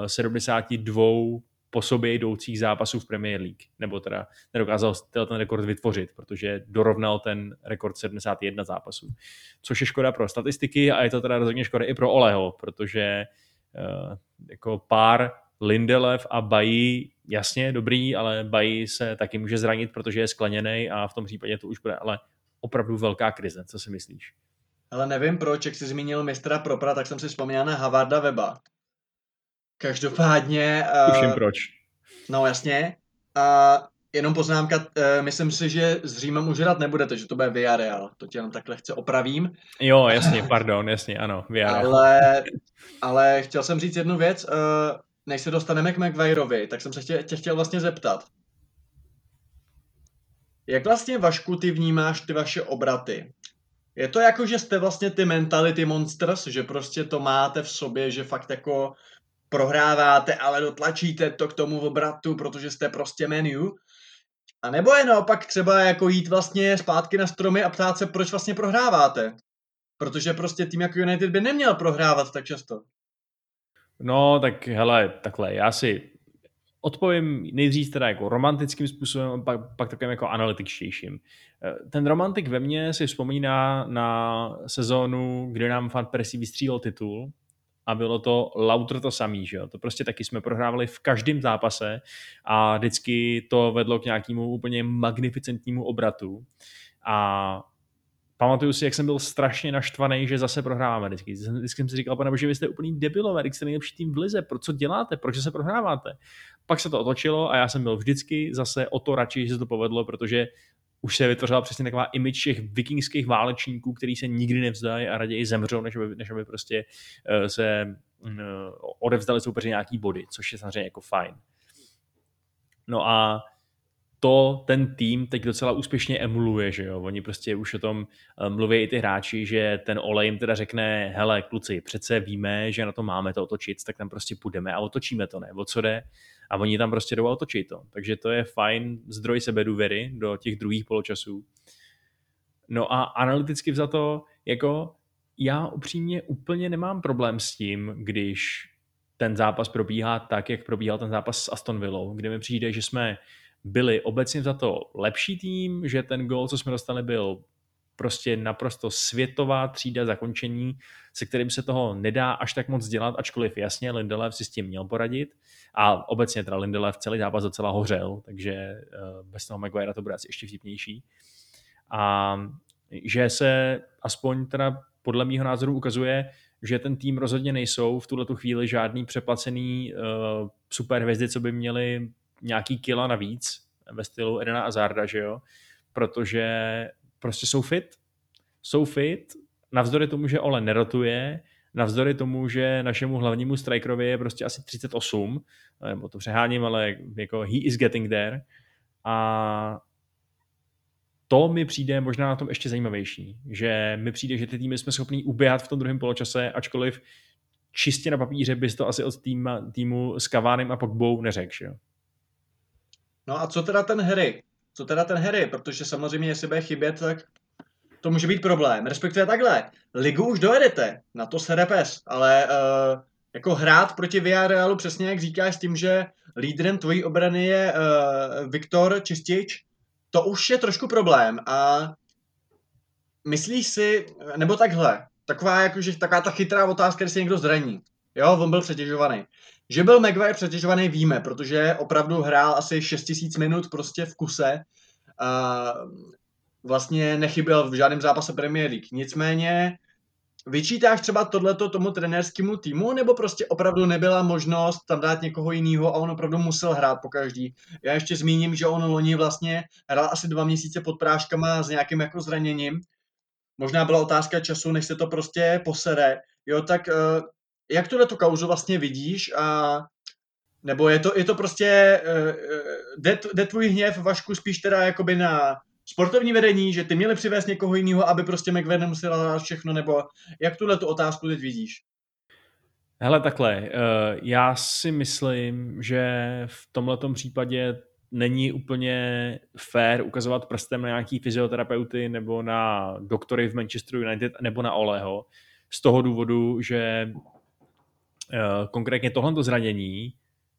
uh, 72 po sobě jdoucích zápasů v Premier League, nebo teda nedokázal ten rekord vytvořit, protože dorovnal ten rekord 71 zápasů. Což je škoda pro statistiky a je to teda rozhodně škoda i pro Oleho, protože uh, jako pár Lindelev a Bají, jasně, dobrý, ale Bají se taky může zranit, protože je skleněný a v tom případě to už bude ale opravdu velká krize. Co si myslíš? Ale nevím proč, jak jsi zmínil mistra Propra, tak jsem si vzpomněl na Havarda Weba. Každopádně... Uh, proč. No jasně. A uh, jenom poznámka, uh, myslím si, že s Římem už hrát nebudete, že to bude Villarreal. To tě jenom takhle chce opravím. Jo, jasně, pardon, jasně, ano, Villarreal. Ale, ale chtěl jsem říct jednu věc. Uh, než se dostaneme k McVirovi, tak jsem se tě, tě chtěl vlastně zeptat. Jak vlastně, Vašku, ty vnímáš ty vaše obraty? Je to jako, že jste vlastně ty mentality monsters, že prostě to máte v sobě, že fakt jako prohráváte, ale dotlačíte to k tomu obratu, protože jste prostě menu? A nebo je naopak třeba jako jít vlastně zpátky na stromy a ptát se, proč vlastně prohráváte? Protože prostě tým jako United by neměl prohrávat tak často. No, tak hele, takhle, já si odpovím nejdřív teda jako romantickým způsobem, pak, pak takovým jako analytičtějším. Ten romantik ve mně si vzpomíná na sezónu, kdy nám Fan Persie vystřílel titul a bylo to lauter to samý, že jo? To prostě taky jsme prohrávali v každém zápase a vždycky to vedlo k nějakému úplně magnificentnímu obratu a pamatuju si, jak jsem byl strašně naštvaný, že zase prohráváme vždycky. Vždycky jsem si říkal, pane že vy jste úplný debilové, když jste nejlepší tým v lize, pro co děláte, proč se prohráváte? Pak se to otočilo a já jsem byl vždycky zase o to radši, že se to povedlo, protože už se vytvořila přesně taková image těch vikingských válečníků, který se nikdy nevzdají a raději zemřou, než aby, než aby prostě uh, se uh, odevzdali soupeři nějaký body, což je samozřejmě jako fajn. No a to ten tým teď docela úspěšně emuluje, že jo, oni prostě už o tom eh, mluví i ty hráči, že ten olej jim teda řekne, hele kluci, přece víme, že na to máme to otočit, tak tam prostě půjdeme a otočíme to, ne, o co jde, a oni tam prostě jdou a otočí to, takže to je fajn zdroj sebedůvěry do těch druhých poločasů. No a analyticky vzato, jako já upřímně úplně nemám problém s tím, když ten zápas probíhá tak, jak probíhal ten zápas s Aston Villou, kde mi přijde, že jsme byli obecně za to lepší tým, že ten gol, co jsme dostali, byl prostě naprosto světová třída zakončení, se kterým se toho nedá až tak moc dělat, ačkoliv jasně Lindelöf si s tím měl poradit a obecně teda Lindelöf celý zápas docela hořel, takže eh, bez toho Maguire to bude asi ještě vtipnější. A že se aspoň teda podle mýho názoru ukazuje, že ten tým rozhodně nejsou v tuhle chvíli žádný přeplacený uh, superhvězdy, co by měli nějaký kila navíc ve stylu Edena Azarda, že jo, protože prostě jsou fit, jsou fit, navzdory tomu, že Ole nerotuje, navzdory tomu, že našemu hlavnímu strikerovi je prostě asi 38, nebo to přeháním, ale jako he is getting there. A to mi přijde možná na tom ještě zajímavější, že mi přijde, že ty týmy jsme schopní uběhat v tom druhém poločase, ačkoliv čistě na papíře bys to asi od týma, týmu s Kavánem a Pogbou neřekl, že? No a co teda ten Harry? Co teda ten Harry? Protože samozřejmě, jestli bude chybět, tak to může být problém. Respektive takhle, ligu už dojedete, na to se repes, ale uh, jako hrát proti Villarrealu přesně jak říkáš s tím, že lídrem tvojí obrany je uh, Viktor Čistič, to už je trošku problém a myslíš si, nebo takhle, taková, jakože, taková ta chytrá otázka, se někdo zraní. Jo, on byl přetěžovaný. Že byl Maguire přetěžovaný víme, protože opravdu hrál asi 6000 minut prostě v kuse. A vlastně nechyběl v žádném zápase Premier League. Nicméně vyčítáš třeba tohleto tomu trenérskému týmu, nebo prostě opravdu nebyla možnost tam dát někoho jiného a on opravdu musel hrát po každý. Já ještě zmíním, že on loni vlastně hrál asi dva měsíce pod práškama s nějakým jako zraněním. Možná byla otázka času, než se to prostě posere. Jo, tak uh, jak tuhle tu kauzu vlastně vidíš a nebo je to, je to prostě, uh, jde, jde tvůj hněv, Vašku, spíš teda jakoby na sportovní vedení, že ty měli přivést někoho jiného, aby prostě McVeigh nemusel dát všechno, nebo jak tuhle tu otázku teď vidíš? Hele, takhle, já si myslím, že v tomhle případě není úplně fair ukazovat prstem na nějaký fyzioterapeuty nebo na doktory v Manchester United nebo na Oleho. Z toho důvodu, že konkrétně tohle zranění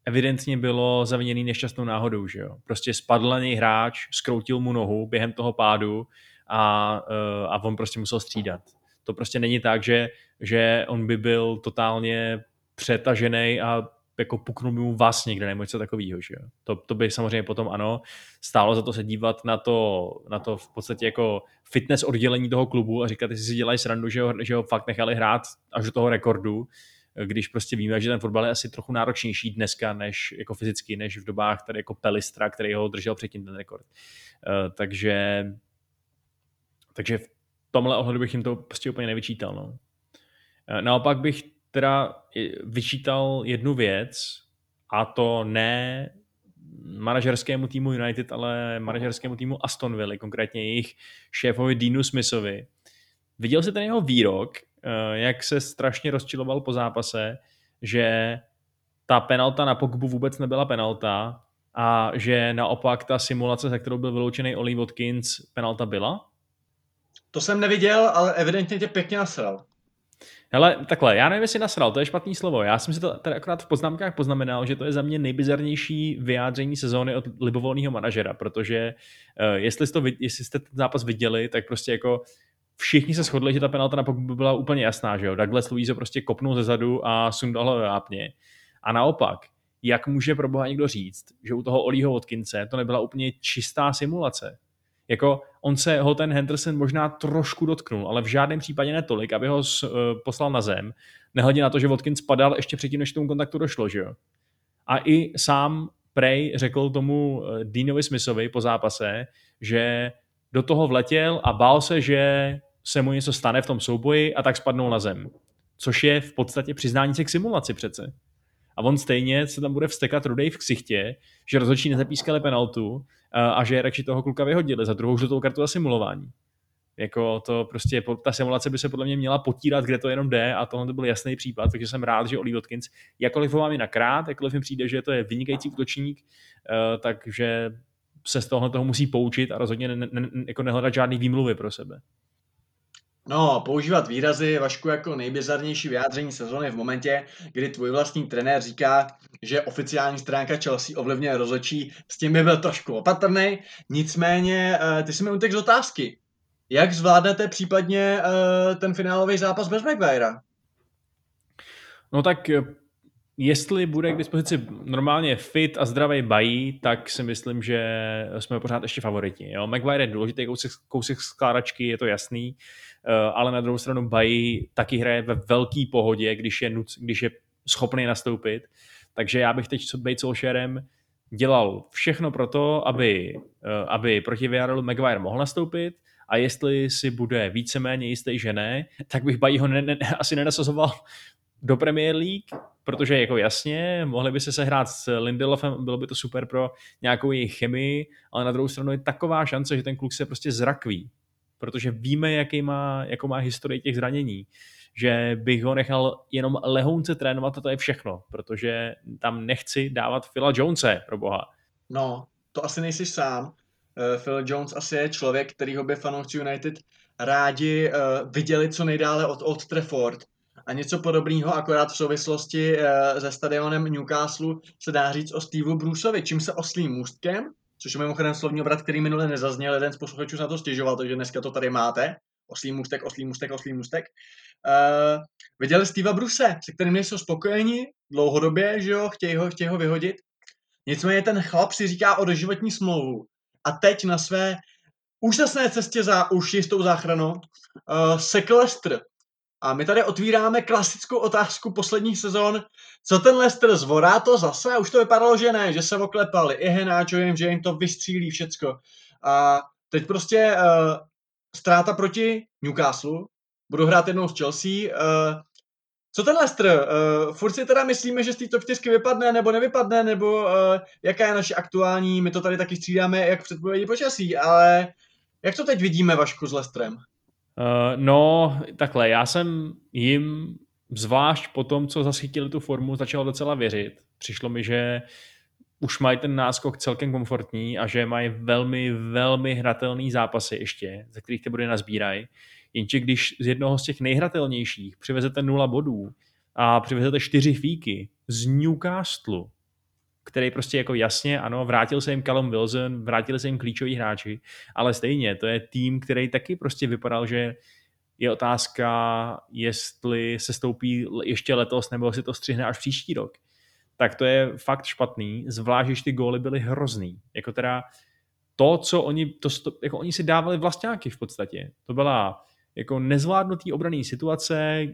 evidentně bylo zaviněný nešťastnou náhodou, že jo. Prostě spadl na něj hráč, skroutil mu nohu během toho pádu a, uh, a on prostě musel střídat. To prostě není tak, že, že on by byl totálně přetažený a jako puknul mu vás někde nebo něco takového. Že jo? To, to by samozřejmě potom ano, stálo za to se dívat na to, na to v podstatě jako fitness oddělení toho klubu a říkat, jestli si dělají srandu, že ho, že ho fakt nechali hrát až do toho rekordu, když prostě víme, že ten fotbal je asi trochu náročnější dneska než jako fyzicky, než v dobách tady jako Pelistra, který ho držel předtím ten rekord. Uh, takže takže v tomhle ohledu bych jim to prostě úplně nevyčítal. No. Uh, naopak bych teda vyčítal jednu věc, a to ne manažerskému týmu United, ale manažerskému týmu Aston Villa, konkrétně jejich šéfovi Deanu Smithovi. Viděl jsi ten jeho výrok, eh, jak se strašně rozčiloval po zápase, že ta penalta na Pogbu vůbec nebyla penalta a že naopak ta simulace, za kterou byl vyloučený Oli Watkins, penalta byla? To jsem neviděl, ale evidentně tě pěkně nasral. Hele, takhle, já nevím, jestli nasral, to je špatný slovo. Já jsem si to tady akorát v poznámkách poznamenal, že to je za mě nejbizarnější vyjádření sezóny od libovolného manažera, protože uh, jestli, jste to, jestli jste ten zápas viděli, tak prostě jako všichni se shodli, že ta penalta na by byla úplně jasná, že jo. Douglas Luiz prostě kopnul ze zadu a sundal ho vápně. A naopak, jak může pro boha někdo říct, že u toho Olího Watkinse to nebyla úplně čistá simulace? Jako on se ho ten Henderson možná trošku dotknul, ale v žádném případě netolik, aby ho s, uh, poslal na zem, nehledě na to, že Watkins spadal ještě předtím, než k tomu kontaktu došlo, že jo. A i sám Prey řekl tomu uh, Deanovi Smithovi po zápase, že do toho vletěl a bál se, že se mu něco stane v tom souboji a tak spadnul na zem. Což je v podstatě přiznání se k simulaci přece. A on stejně se tam bude vstekat rudej v ksichtě, že rozhodčí nezapískali penaltu a že radši toho kluka vyhodili za druhou žlutou kartu a simulování. Jako to prostě, ta simulace by se podle mě měla potírat, kde to jenom jde a tohle to byl jasný případ, takže jsem rád, že Oli Watkins, jakkoliv ho mám nakrát, jakkoliv mi přijde, že to je vynikající útočník, eh, takže se z tohohle toho musí poučit a rozhodně ne, ne, jako nehledat žádný výmluvy pro sebe. No, používat výrazy, Vašku, jako nejbizarnější vyjádření sezóny v momentě, kdy tvůj vlastní trenér říká, že oficiální stránka Chelsea ovlivňuje rozhodčí, s tím by byl trošku opatrný. Nicméně, eh, ty jsi mi utek z otázky. Jak zvládnete případně eh, ten finálový zápas bez Maguirea? No tak eh, jestli bude k dispozici normálně fit a zdravý bají, tak si myslím, že jsme pořád ještě favoriti. Jo? Maguire je důležitý kousek, kousek skládačky, je to jasný. Eh, ale na druhou stranu Bají taky hraje ve velké pohodě, když je, nuc, když je schopný nastoupit. Takže já bych teď být Solskjaerem dělal všechno pro to, aby, eh, aby proti Villarrealu Maguire mohl nastoupit a jestli si bude víceméně jistý, že ne, tak bych Bají ho ne, ne, asi nenasazoval do Premier League, protože jako jasně, mohli by se sehrát s Lindelofem, bylo by to super pro nějakou jejich chemii, ale na druhou stranu je taková šance, že ten kluk se prostě zrakví protože víme, jaký má, jakou má historii těch zranění že bych ho nechal jenom lehounce trénovat a to je všechno, protože tam nechci dávat Phila Jonese, pro boha. No, to asi nejsi sám. Uh, Phil Jones asi je člověk, kterýho by fanoušci United rádi uh, viděli co nejdále od Old Trafford. A něco podobného, akorát v souvislosti uh, se stadionem Newcastle, se dá říct o Steveu Bruceovi, čím se oslým můstkem což je mimochodem slovní obrat, který minule nezazněl, jeden z posluchačů na to stěžoval, takže dneska to tady máte. Oslý můstek, oslý můstek, oslý můstek. Uh, viděli Steva Bruse, se kterým nejsou spokojeni dlouhodobě, že jo, chtějí ho, chtějí ho vyhodit. Nicméně ten chlap si říká o doživotní smlouvu. A teď na své úžasné cestě za už jistou záchranou uh, sekl Lester. A my tady otvíráme klasickou otázku posledních sezon. Co ten Leicester zvorá to zase? Už to vypadalo, že ne, že se oklepali. I Henáčo jim, že jim to vystřílí všecko. A teď prostě uh, ztráta proti Newcastle. Budu hrát jednou s Chelsea. Uh, co ten Leicester? Uh, furt si teda myslíme, že z té top 4 vypadne nebo nevypadne, nebo uh, jaká je naše aktuální, my to tady taky střídáme jak předpovědi počasí, ale jak to teď vidíme, Vašku, s Leicesterem? Uh, no, takhle, já jsem jim zvlášť po tom, co zaschytili tu formu, začal docela věřit. Přišlo mi, že už mají ten náskok celkem komfortní a že mají velmi, velmi hratelný zápasy ještě, ze kterých ty body nazbírají. Jenže když z jednoho z těch nejhratelnějších přivezete nula bodů a přivezete čtyři fíky z Newcastle, který prostě jako jasně, ano, vrátil se jim Callum Wilson, vrátili se jim klíčoví hráči, ale stejně, to je tým, který taky prostě vypadal, že je otázka, jestli se stoupí ještě letos, nebo si to střihne až příští rok. Tak to je fakt špatný, zvlášť, když ty góly byly hrozný. Jako teda to, co oni, to, jako oni si dávali vlastňáky v podstatě. To byla jako nezvládnutý obraný situace, eh,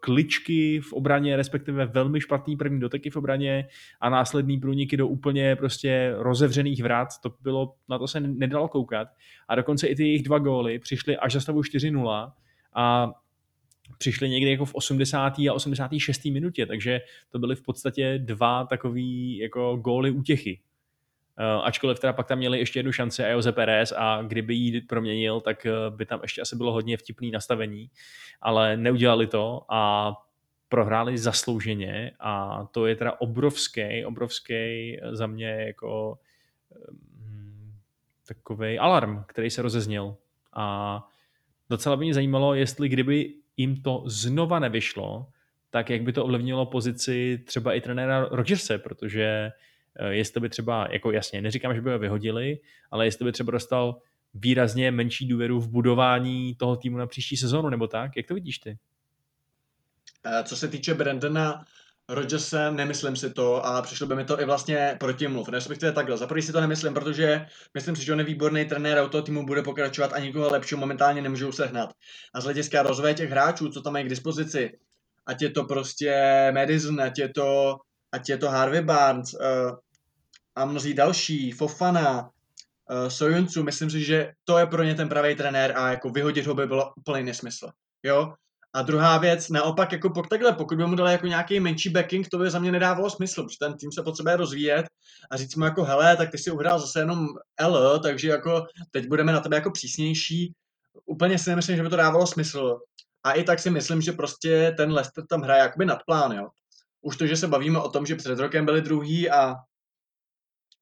kličky v obraně, respektive velmi špatný první doteky v obraně a následný průniky do úplně prostě rozevřených vrat, to bylo, na to se nedalo koukat. A dokonce i ty jejich dva góly přišly až za stavu 4-0 a přišly někdy jako v 80. a 86. minutě, takže to byly v podstatě dva takový jako góly útěchy ačkoliv teda pak tam měli ještě jednu šanci a Jose Perez a kdyby ji proměnil, tak uh, by tam ještě asi bylo hodně vtipný nastavení, ale neudělali to a prohráli zaslouženě a to je teda obrovský, obrovský za mě jako um, takový alarm, který se rozezněl. A docela by mě zajímalo, jestli kdyby jim to znova nevyšlo, tak jak by to ovlivnilo pozici třeba i trenéra Rodgerse, protože Eh, jestli by třeba, jako jasně, neříkám, že by ho vyhodili, ale jestli by třeba dostal výrazně menší důvěru v budování toho týmu na příští sezónu, nebo tak? Jak to vidíš ty? Eh, co se týče Brandona Rodgersa, nemyslím si to a přišlo by mi to i vlastně protimluv. Respektive takhle. Za prvý si to nemyslím, protože myslím si, že on je výborný trenér a u toho týmu bude pokračovat a nikoho lepšího momentálně nemůžou sehnat. A z hlediska rozvoje těch hráčů, co tam mají k dispozici, ať je to prostě Madison, ať je to ať je to Harvey Barnes uh, a mnozí další, Fofana, uh, Sojuncu, myslím si, že to je pro ně ten pravý trenér a jako vyhodit ho by bylo úplný nesmysl. Jo? A druhá věc, naopak, jako pokud, takhle, pokud by mu dali jako nějaký menší backing, to by za mě nedávalo smysl, protože ten tým se potřebuje rozvíjet a říct mu jako, hele, tak ty si uhrál zase jenom L, takže jako teď budeme na tebe jako přísnější. Úplně si nemyslím, že by to dávalo smysl. A i tak si myslím, že prostě ten Leicester tam hraje jakoby nad plán, jo už to, že se bavíme o tom, že před rokem byli druhý a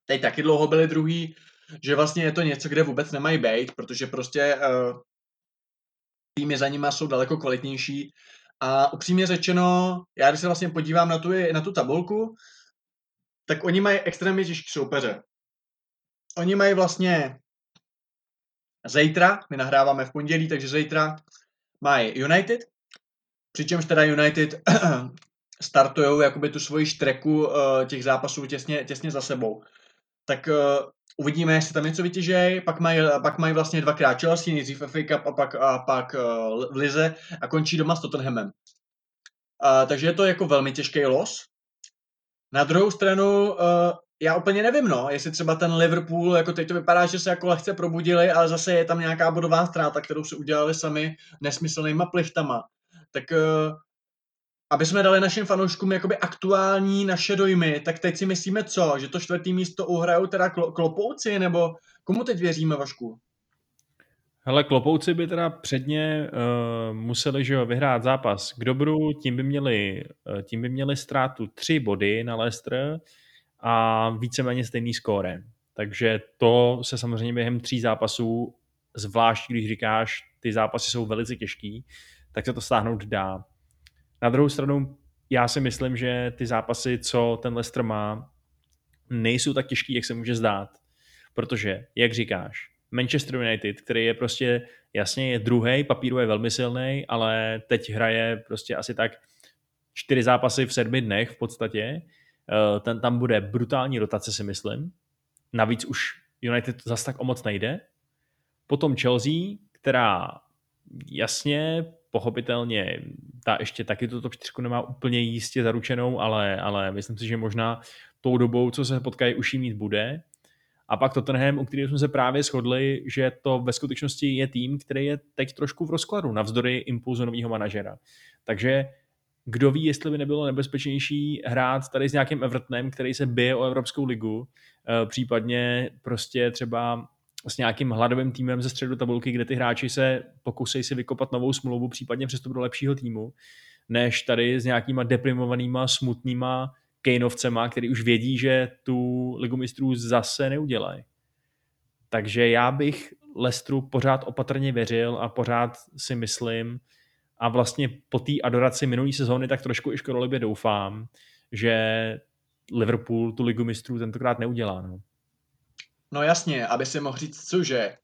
teď taky dlouho byli druhý, že vlastně je to něco, kde vůbec nemají být, protože prostě uh, týmy za nimi jsou daleko kvalitnější. A upřímně řečeno, já když se vlastně podívám na tu, na tu tabulku, tak oni mají extrémně těžký soupeře. Oni mají vlastně zítra, my nahráváme v pondělí, takže zítra mají United, přičemž teda United startují jakoby tu svoji štreku uh, těch zápasů těsně, těsně za sebou. Tak uh, uvidíme, jestli tam něco vytěžej, pak mají, pak mají vlastně dvakrát Chelsea, nejdřív FA Cup a pak, a pak uh, v Lize a končí doma s Tottenhamem. Uh, takže je to jako velmi těžký los. Na druhou stranu, uh, já úplně nevím, no, jestli třeba ten Liverpool, jako teď to vypadá, že se jako lehce probudili, ale zase je tam nějaká bodová ztráta, kterou si udělali sami nesmyslnýma plichtama. Tak uh, aby jsme dali našim fanouškům jakoby aktuální naše dojmy, tak teď si myslíme co? Že to čtvrtý místo uhrajou teda klopouci, nebo komu teď věříme, Vašku? Hele, klopouci by teda předně uh, museli že jo, vyhrát zápas k dobru, tím by měli, uh, tím by měli ztrátu tři body na Leicester a víceméně stejný skóre. Takže to se samozřejmě během tří zápasů, zvlášť když říkáš, ty zápasy jsou velice těžký, tak se to stáhnout dá. Na druhou stranu, já si myslím, že ty zápasy, co ten Leicester má, nejsou tak těžký, jak se může zdát. Protože, jak říkáš, Manchester United, který je prostě, jasně je druhý, papíru je velmi silný, ale teď hraje prostě asi tak čtyři zápasy v sedmi dnech v podstatě. Eh, ten tam bude brutální rotace, si myslím. Navíc už United zas tak o moc nejde. Potom Chelsea, která jasně pochopitelně ta ještě taky top 4 nemá úplně jistě zaručenou, ale, ale myslím si, že možná tou dobou, co se potkají, už jí mít bude. A pak Tottenham, u kterého jsme se právě shodli, že to ve skutečnosti je tým, který je teď trošku v rozkladu, navzdory impulzu nového manažera. Takže kdo ví, jestli by nebylo nebezpečnější hrát tady s nějakým Evertonem, který se bije o Evropskou ligu, eh, případně prostě třeba s nějakým hladovým týmem ze středu tabulky, kde ty hráči se pokusí si vykopat novou smlouvu, případně přestup do lepšího týmu, než tady s nějakýma deprimovanýma, smutnýma Kejnovcema, který už vědí, že tu ligu mistrů zase neudělají. Takže já bych Lestru pořád opatrně věřil a pořád si myslím a vlastně po té adoraci minulý sezóny tak trošku i škodolibě doufám, že Liverpool tu ligu mistrů tentokrát neudělá. No. No jasně, aby si mohl říct, cože,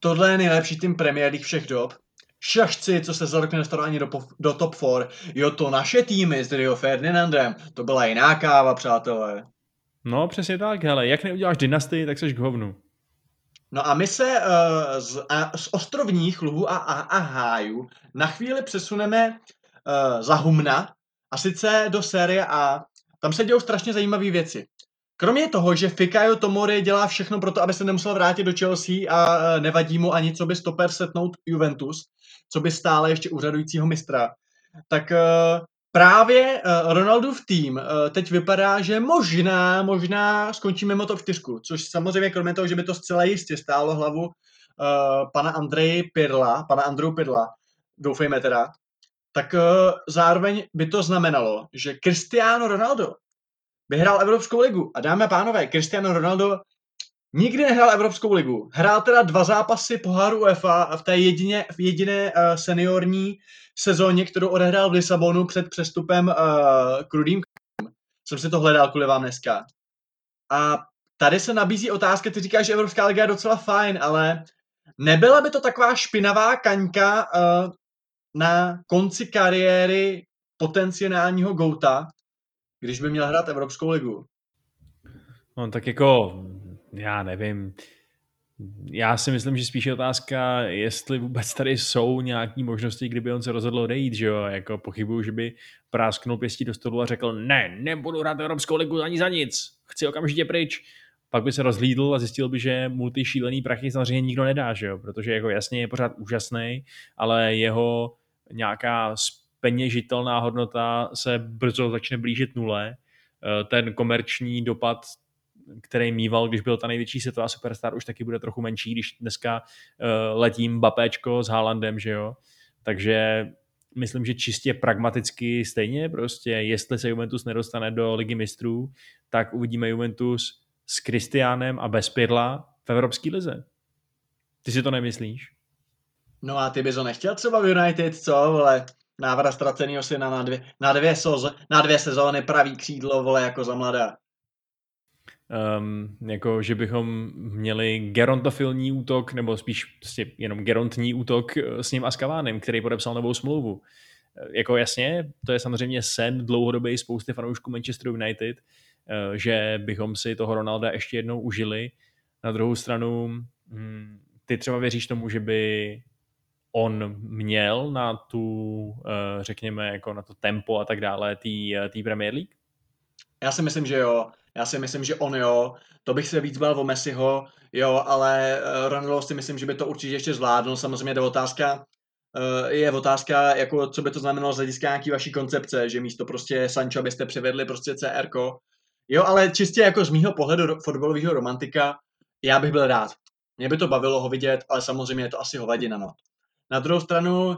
tohle je nejlepší tým Premier League všech dob, šašci, co se za rok nedostali ani do, do top 4. Jo, to naše týmy s Rio Ferdinandem, to byla jiná káva, přátelé. No, přesně tak, hele, jak neuděláš dynastii, tak seš k hovnu. No a my se uh, z, a, z ostrovních luhů a, a, a hájů na chvíli přesuneme uh, za Humna, a sice do série A. Tam se dějou strašně zajímavé věci. Kromě toho, že Fikayo Tomori dělá všechno pro to, aby se nemusel vrátit do Chelsea a uh, nevadí mu ani co by stoper setnout Juventus, co by stále ještě úřadujícího mistra, tak uh, právě uh, Ronaldův tým teď vypadá, že možná, možná skončí mimo to čtyřku, což samozřejmě kromě toho, že by to zcela jistě stálo hlavu pana Andreji Pirla, pana Andrew Pirla, doufejme teda, tak zároveň by to znamenalo, že Cristiano Ronaldo vyhrál Evropskou ligu. A dámy a pánové, Cristiano Ronaldo Nikdy nehrál Evropskou ligu. Hrál teda dva zápasy poháru UEFA v té jedině, v jediné uh, seniorní sezóně, kterou odehrál v Lisabonu před přestupem uh, k Rudým Jsem si to hledal kvůli vám dneska. A tady se nabízí otázka, ty říkáš, že Evropská liga je docela fajn, ale nebyla by to taková špinavá kaňka uh, na konci kariéry potenciálního Gouta, když by měl hrát Evropskou ligu? No tak jako já nevím. Já si myslím, že spíš je otázka, jestli vůbec tady jsou nějaké možnosti, kdyby on se rozhodl odejít, že jo, jako pochybuju, že by prásknul pěstí do stolu a řekl, ne, nebudu hrát Evropskou ligu ani za nic, chci okamžitě pryč. Pak by se rozhlídl a zjistil by, že mu ty šílený prachy samozřejmě nikdo nedá, že jo, protože jako jasně je pořád úžasný, ale jeho nějaká peněžitelná hodnota se brzo začne blížit nule. Eh, ten komerční dopad který mýval, když byl ta největší světová superstar, už taky bude trochu menší, když dneska uh, letím Bapéčko s Haalandem, že jo. Takže myslím, že čistě pragmaticky stejně prostě, jestli se Juventus nedostane do ligy mistrů, tak uvidíme Juventus s Kristiánem a bez Pirla v Evropské lize. Ty si to nemyslíš? No a ty bys ho nechtěl třeba v United, co, vole? Návrat ztraceného syna na dvě, na dvě, soz, na dvě sezóny pravý křídlo, vole, jako za mladá um, jako že bychom měli gerontofilní útok, nebo spíš prostě jenom gerontní útok eh, s ním a s Kavánem, který podepsal novou smlouvu. Eh, jako jasně, to je samozřejmě sen dlouhodobý spousty fanoušků Manchester United, eh, že bychom si toho Ronalda ještě jednou užili. Na druhou stranu, hm, ty třeba věříš tomu, že by on měl na tu, řekněme, jako na to tempo a tak dále té Premier League? Já si myslím, že jo. Já si myslím, že on jo, to bych se víc bál o Messiho, jo, ale uh, Ronaldo si myslím, že by to určitě ještě zvládnul. Samozřejmě je otázka, je otázka, jako co by to znamenalo z hlediska nějaký vaší koncepce, že místo prostě Sancho byste převedli prostě CR. Jo, ale čistě jako z mýho pohledu fotbalového romantika, já bych byl rád. Mě by to bavilo ho vidět, ale samozřejmě je to asi hovadina, no. Na druhou stranu,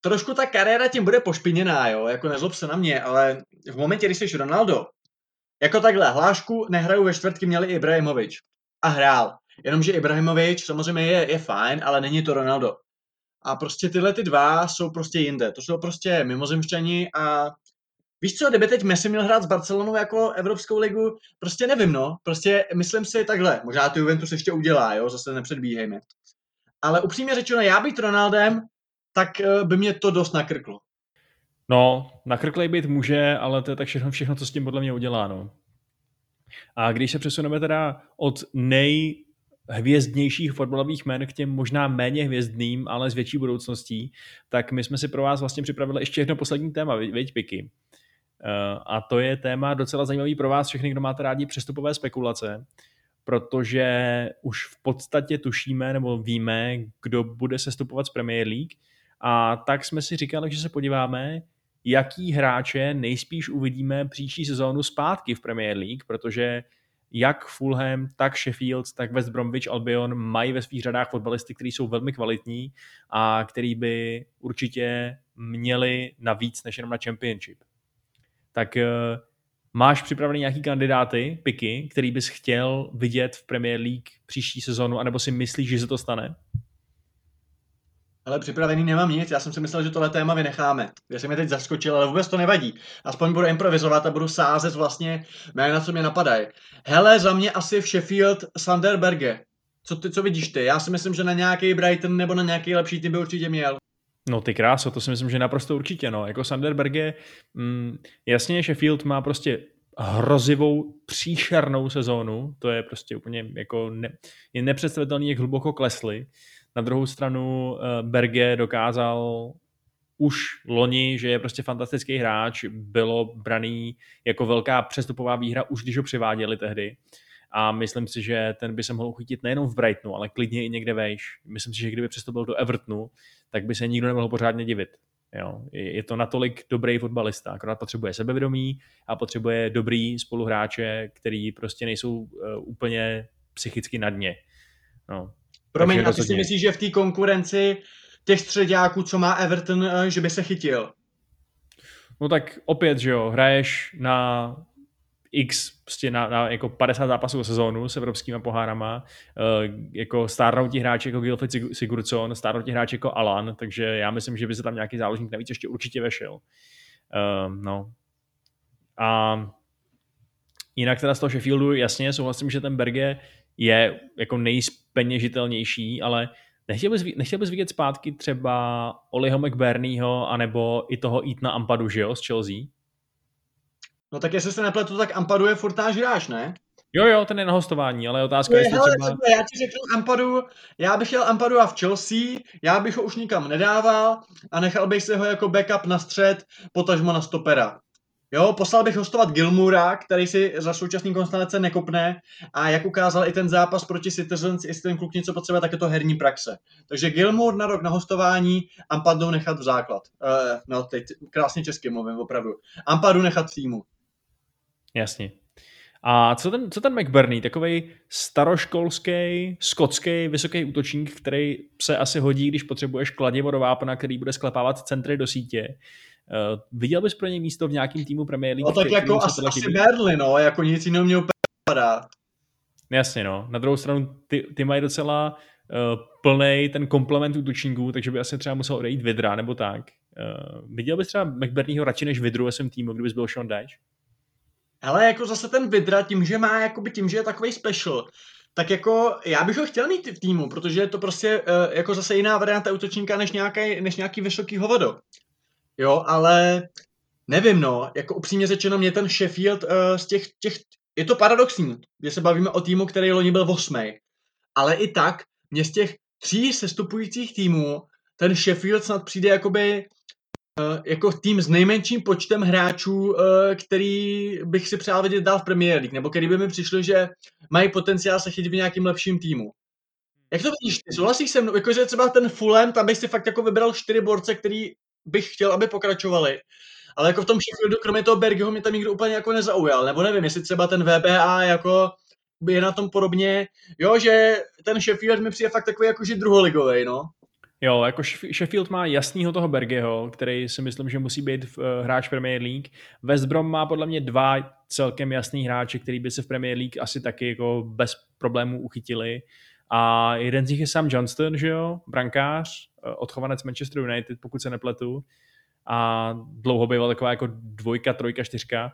trošku ta kariéra tím bude pošpiněná, jo, jako nezlob se na mě, ale v momentě, když jsi Ronaldo, jako takhle, hlášku nehraju ve čtvrtky měli Ibrahimovič. A hrál. Jenomže Ibrahimovič samozřejmě je, je fajn, ale není to Ronaldo. A prostě tyhle ty dva jsou prostě jinde. To jsou prostě mimozemšťani a víš co, kdyby teď Messi měl hrát s Barcelonou jako Evropskou ligu, prostě nevím, no. Prostě myslím si takhle, možná to Juventus ještě udělá, jo, zase nepředbíhejme. Ale upřímně řečeno, já být Ronaldem, tak eh, by mě to dost nakrklo. No, nakrklej být může, ale to je tak všechno, všechno, co s tím podle mě udělá, no. A když se přesuneme teda od nej hvězdnějších fotbalových men k těm možná méně hvězdným, ale s větší budoucností, tak my jsme si pro vás vlastně připravili ještě jedno poslední téma, věď Piky. Eh, a to je téma docela zajímavý pro vás všechny, kdo máte rádi přestupové spekulace, protože už v podstatě tušíme nebo víme, kdo bude sestupovat z Premier League a tak jsme si říkali, že se podíváme, jaký hráče nejspíš uvidíme příští sezónu zpátky v Premier League, protože jak Fulham, tak Sheffield, tak West Bromwich Albion mají ve svých řadách fotbalisty, kteří jsou velmi kvalitní a který by určitě měli navíc než jenom na Championship. Tak uh, Máš připravený nějaký kandidáty, piky, který bys chtěl vidět v Premier League příští sezonu, anebo si myslíš, že se to stane? Ale připravený nemám nic, já jsem si myslel, že tohle téma vynecháme. Já jsem mě teď zaskočil, ale vůbec to nevadí. Aspoň budu improvizovat a budu sázet vlastně jména, co mě napadají. Hele, za mě asi v Sheffield Sanderberge. Co, ty, co vidíš ty? Já si myslím, že na nějaký Brighton nebo na nějaký lepší tým by určitě měl. No ty kráso, to si myslím, že naprosto určitě. No. Jako Sanderberge, mm, jasně Sheffield má prostě hrozivou, příšernou sezónu, to je prostě úplně jako ne, je nepředstavitelný, jak hluboko klesli. Na druhou stranu uh, Berge dokázal už loni, že je prostě fantastický hráč, bylo braný jako velká přestupová výhra, už když ho přiváděli tehdy. A myslím si, že ten by se mohl uchytit nejenom v Brightonu, ale klidně i někde vejš. Myslím si, že kdyby přestoupil do Evertonu, tak by se nikdo nemohl pořádně divit. Jo. Je to natolik dobrý fotbalista, akorát potřebuje sebevědomí a potřebuje dobrý spoluhráče, který prostě nejsou uh, úplně psychicky na dně. No. Promiň, a ty si myslíš, že v té konkurenci těch středáků, co má Everton, eh, že by se chytil? No tak opět, že jo, hraješ na x prostě na, na jako 50 zápasů sezónu s evropskými pohárama, uh, jako stárnoutí hráči jako Gilfrid Sigurdsson, stárnoutí hráči jako Alan, takže já myslím, že by se tam nějaký záložník navíc ještě určitě vešel. Uh, no. A jinak teda z toho Sheffieldu jasně souhlasím, že ten Berge je jako nejspeněžitelnější, ale nechtěl bys, nechtěl bys vidět zpátky třeba Oliho McBurneyho anebo i toho Eatna Ampadu, že jo, z Chelsea? No tak jestli se nepletu, tak Ampadu je furt náš hráč, ne? Jo, jo, ten je na hostování, ale otázka je, jestli třeba... Já ti řeknu Ampadu, já bych chtěl Ampadu a v Chelsea, já bych ho už nikam nedával a nechal bych si ho jako backup na střed, potažmo na stopera. Jo, poslal bych hostovat Gilmura, který si za současný konstelace nekopne a jak ukázal i ten zápas proti Citizens, jestli ten kluk něco potřebuje, tak je to herní praxe. Takže Gilmour na rok na hostování, Ampadu nechat v základ. Uh, no, teď krásně česky mluvím, opravdu. Ampadu nechat v týmu. Jasně. A co ten, co ten McBurney, takový staroškolský, skotský, vysoký útočník, který se asi hodí, když potřebuješ kladivo do vápna, který bude sklepávat centry do sítě. Uh, viděl bys pro něj místo v nějakém týmu Premier League? No tak jako asi, asi Berly, no, jako nic jiného mě úplně padá. Jasně, no. Na druhou stranu, ty, ty mají docela uh, plný ten komplement útočníků, takže by asi třeba musel odejít Vidra nebo tak. Uh, viděl bys třeba McBurneyho radši než Vidru ve svém týmu, kdybys byl Sean Dyche? Ale jako zase ten Vidra, tím, že má, jakoby tím, že je takový special, tak jako já bych ho chtěl mít v týmu, protože je to prostě uh, jako zase jiná varianta útočníka než nějaký, než nějaký vysoký hovodo. Jo, ale nevím, no, jako upřímně řečeno, mě ten Sheffield uh, z těch, těch, je to paradoxní, že se bavíme o týmu, který loni byl osmý, ale i tak mě z těch tří sestupujících týmů ten Sheffield snad přijde jakoby jako tým s nejmenším počtem hráčů, uh, který bych si přál vidět dál v Premier League, nebo který by mi přišlo, že mají potenciál se chytit v nějakým lepším týmu. Jak to vidíš ty? Souhlasíš se mnou? Jakože třeba ten Fulham, tam bych si fakt jako vybral čtyři borce, který bych chtěl, aby pokračovali. Ale jako v tom Sheffieldu, kromě toho Bergeho, mě tam nikdo úplně jako nezaujal. Nebo nevím, jestli třeba ten VBA jako je na tom podobně. Jo, že ten Sheffield mi přijde fakt takový jakože druholigový, no. Jo, jako Sheffield má jasnýho toho Bergeho, který si myslím, že musí být uh, hráč Premier League. West Brom má podle mě dva celkem jasný hráče, který by se v Premier League asi taky jako bez problémů uchytili. A jeden z nich je Sam Johnston, že jo, brankář, eh, odchovanec Manchester United, pokud se nepletu. A dlouho býval taková jako dvojka, trojka, čtyřka.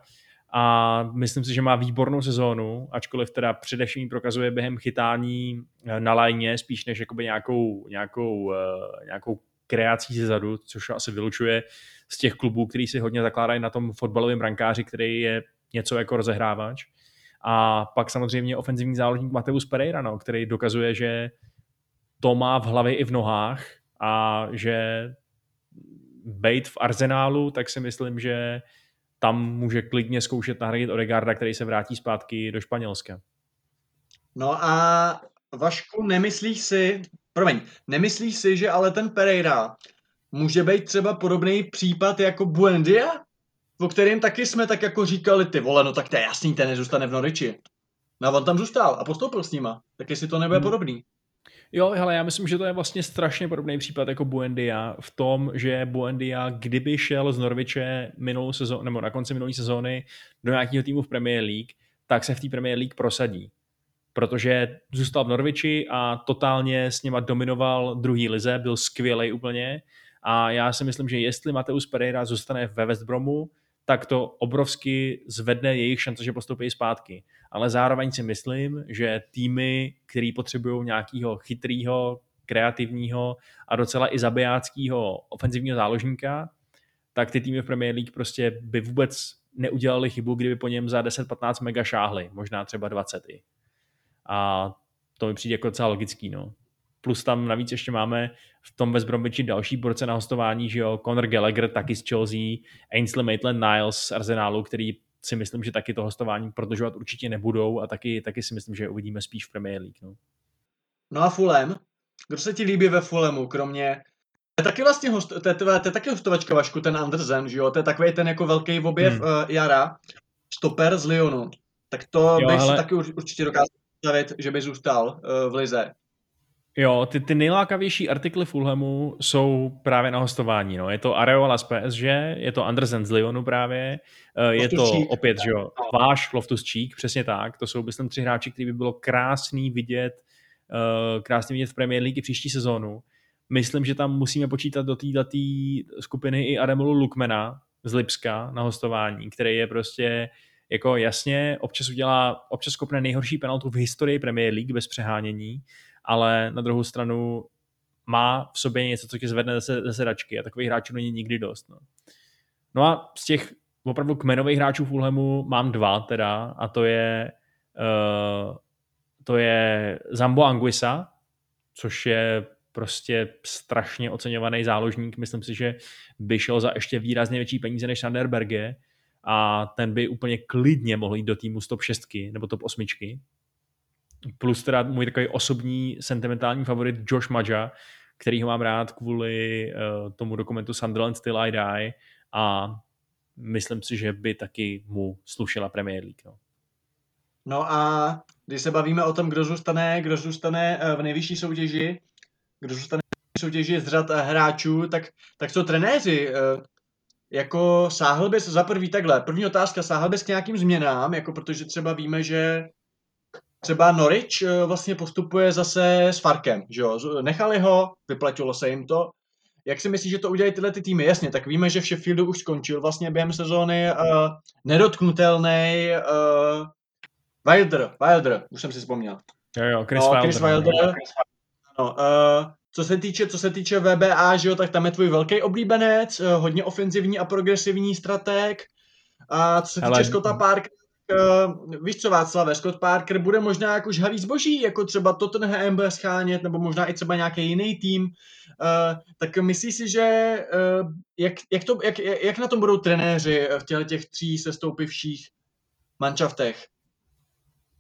A myslím si, že má výbornou sezónu, ačkoliv teda především prokazuje během chytání eh, na lajně spíš než jakoby nějakou, nějakou, eh, nějakou kreací ze zadu, což asi vylučuje z těch klubů, který si hodně zakládají na tom fotbalovém brankáři, který je něco jako rozehrávač. A pak samozřejmě ofenzivní záložník Mateus Pereira, no, který dokazuje, že to má v hlavě i v nohách a že bejt v arzenálu, tak si myslím, že tam může klidně zkoušet nahradit Odegarda, který se vrátí zpátky do Španělska. No a Vašku, nemyslíš si, promiň, nemyslíš si, že ale ten Pereira může být třeba podobný případ jako Buendia? o kterým taky jsme tak jako říkali, ty vole, no tak to je jasný, ten nezůstane v Noriči. No a on tam zůstal a postoupil s nima. Tak jestli to nebude hmm. podobný. Jo, hele, já myslím, že to je vlastně strašně podobný případ jako Buendia v tom, že Buendia, kdyby šel z Norviče minulou sezónu, nebo na konci minulé sezóny do nějakého týmu v Premier League, tak se v té Premier League prosadí. Protože zůstal v Norviči a totálně s něma dominoval druhý lize, byl skvělý úplně. A já si myslím, že jestli Mateus Pereira zůstane ve West Bromu, tak to obrovsky zvedne jejich šance, že postoupí zpátky. Ale zároveň si myslím, že týmy, který potřebují nějakého chytrého, kreativního a docela i zabijáckého ofenzivního záložníka, tak ty týmy v Premier League prostě by vůbec neudělali chybu, kdyby po něm za 10-15 mega šáhli, možná třeba 20 i. A to mi přijde jako docela logický, no. Plus tam navíc ještě máme v tom West Bromwichi další borce na hostování, že jo, Conor Gallagher taky z Chelsea, Ainsley Maitland-Niles z Arsenalu, který si myslím, že taky to hostování prodlužovat určitě nebudou a taky, taky si myslím, že uvidíme spíš v Premier League. No, no a Fulham? Kdo se ti líbí ve Fulhamu, kromě to je taky vlastně host, to, je, to, je, to je taky hostovačka Vašku, ten Andersen, že jo? To je takový ten jako velký objev hmm. uh, jara, stoper z Lyonu. Tak to jo, bych hele... si taky určitě dokázal představit, že by zůstal uh, v Lize. Jo, ty, ty nejlákavější artikly Fulhamu jsou právě na hostování. No. Je to Areola z PSG, je to Andersen z Lyonu právě, eh, je to opět, že jo, váš Loftus Cheek, přesně tak. To jsou, myslím, tři hráči, který by bylo krásný vidět, uh, krásný vidět v Premier League příští sezónu. Myslím, že tam musíme počítat do této skupiny i Ademolu Lukmana z Lipska na hostování, který je prostě jako jasně, občas udělá, občas kopne nejhorší penaltu v historii Premier League bez přehánění, ale na druhou stranu má v sobě něco, co tě zvedne ze, ze sedačky a takových hráčů není nikdy dost. No. no a z těch opravdu kmenových hráčů Fulhamu mám dva teda a to je uh, to je Zambo Anguisa, což je prostě strašně oceňovaný záložník. Myslím si, že by šel za ještě výrazně větší peníze než Sander Berge a ten by úplně klidně mohl jít do týmu z top 6 nebo top 8 plus teda můj takový osobní sentimentální favorit Josh Maja, který ho mám rád kvůli uh, tomu dokumentu Sunderland Still I Die a myslím si, že by taky mu slušela Premier League. No. no a když se bavíme o tom, kdo zůstane, kdo zůstane eh, v nejvyšší soutěži, kdo zůstane v soutěži z řad eh, hráčů, tak, tak co trenéři, jako sáhl bys za prvý takhle, první otázka, sáhl bys k nějakým změnám, jako protože třeba víme, že třeba Norwich eh, vlastně postupuje zase s Farkem, že jo? Nechali ho, vyplatilo se jim to. Jak si myslíš, že to udělají tyhle ty týmy? Jasně, tak víme, že v Sheffieldu už skončil vlastně během sezóny uh, nedotknutelný uh, Wilder, Wilder, už jsem si vzpomněl. Jo, jo, Chris no, Wilder. Chris Wilder. No, uh, co se týče, co se týče VBA, že jo, tak tam je tvůj velký oblíbenec, uh, hodně ofenzivní a progresivní strateg. A co se týče Hele, Scotta Park, uh, víš co Václav, Scott Parker bude možná jako žhavý zboží, jako třeba Tottenham bude schánět, nebo možná i třeba nějaký jiný tým, uh, tak myslíš si, že uh, jak, jak, to, jak, jak na tom budou trenéři v těchto těch tří sestoupivších manšaftech?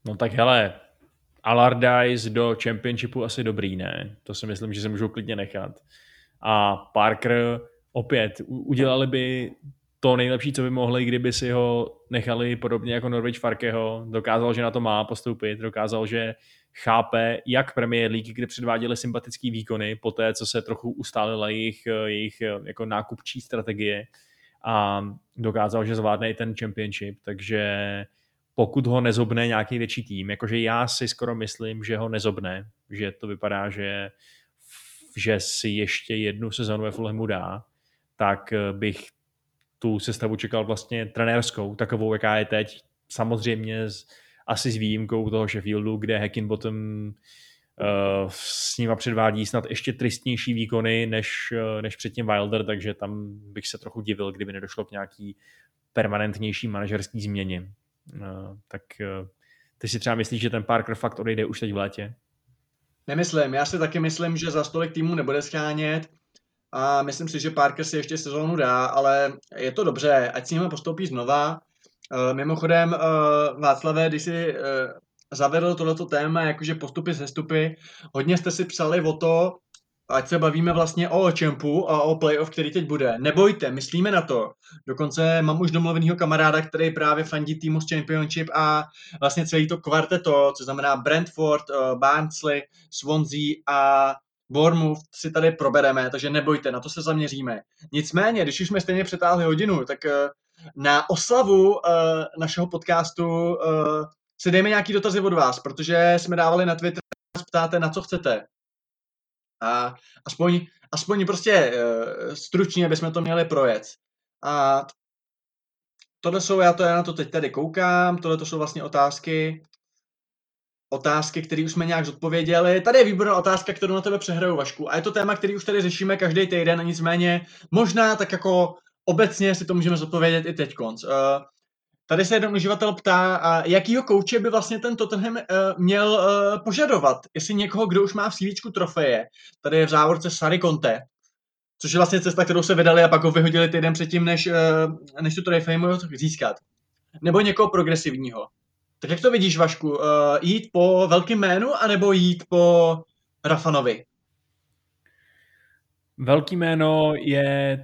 No tak hele, Allardyce do Championshipu asi dobrý, ne? To si myslím, že se můžou klidně nechat. A Parker opět udělali by to nejlepší, co by mohli, kdyby si ho nechali podobně jako Norwich Farkeho. Dokázal, že na to má postoupit, dokázal, že chápe, jak Premier League, kde předváděli sympatické výkony, po té, co se trochu ustálila jejich, jejich jako nákupčí strategie a dokázal, že zvládne i ten championship, takže pokud ho nezobne nějaký větší tým, jakože já si skoro myslím, že ho nezobne, že to vypadá, že, že si ještě jednu sezonu ve Fulhamu dá, tak bych tu sestavu čekal vlastně trenérskou, takovou, jaká je teď. Samozřejmě z, asi s výjimkou toho Sheffieldu, kde Hackinbottom uh, s nima předvádí snad ještě tristnější výkony než, uh, než předtím Wilder, takže tam bych se trochu divil, kdyby nedošlo k nějaký permanentnější manažerský změně. Uh, tak uh, ty si třeba myslíš, že ten Parker fakt odejde už teď v létě? Nemyslím, já si taky myslím, že za stolik týmu nebude schánět a myslím si, že Parker si ještě sezónu dá, ale je to dobře, ať s ním postoupí znova. Uh, mimochodem, uh, Václavé, když si uh, zavedl tohleto téma, jakože postupy, sestupy, hodně jste si psali o to, ať se bavíme vlastně o čempu a o playoff, který teď bude. Nebojte, myslíme na to. Dokonce mám už domluvenýho kamaráda, který právě fandí týmu z Championship a vlastně celý to kvarteto, co znamená Brentford, Barnsley, Swansea a Bournemouth si tady probereme, takže nebojte, na to se zaměříme. Nicméně, když už jsme stejně přetáhli hodinu, tak uh, na oslavu uh, našeho podcastu uh, si dejme nějaký dotazy od vás, protože jsme dávali na Twitter, ptáte, na co chcete. A aspoň, aspoň prostě uh, stručně, jsme to měli projet. A tohle jsou, já to já na to teď tady koukám, tohle to jsou vlastně otázky, otázky, které už jsme nějak zodpověděli. Tady je výborná otázka, kterou na tebe přehraju, Vašku. A je to téma, který už tady řešíme každý týden, nicméně možná tak jako obecně si to můžeme zodpovědět i teď konc. Uh, tady se jeden uživatel ptá, a jakýho kouče by vlastně ten Tottenham uh, měl uh, požadovat? Jestli někoho, kdo už má v CV trofeje. Tady je v závorce Sari Conte, což je vlastně cesta, kterou se vydali a pak ho vyhodili týden předtím, než, uh, než tu trofej mohl získat. Nebo někoho progresivního. Tak jak to vidíš, Vašku? Uh, jít po velkém jménu, anebo jít po Rafanovi? Velký jméno je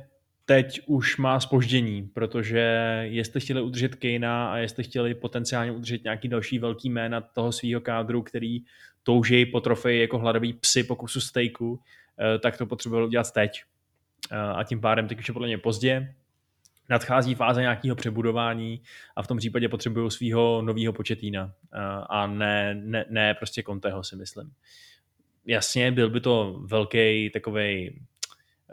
teď už má spoždění, protože jestli chtěli udržet Kejna a jestli chtěli potenciálně udržet nějaký další velký jména toho svého kádru, který touží po trofeji jako hladový psy po kusu stejku, eh, tak to potřebovali udělat teď. Eh, a tím pádem teď už je podle mě pozdě, nadchází fáze nějakého přebudování a v tom případě potřebují svého nového početína eh, a ne, ne, ne prostě Conteho si myslím. Jasně, byl by to velký takový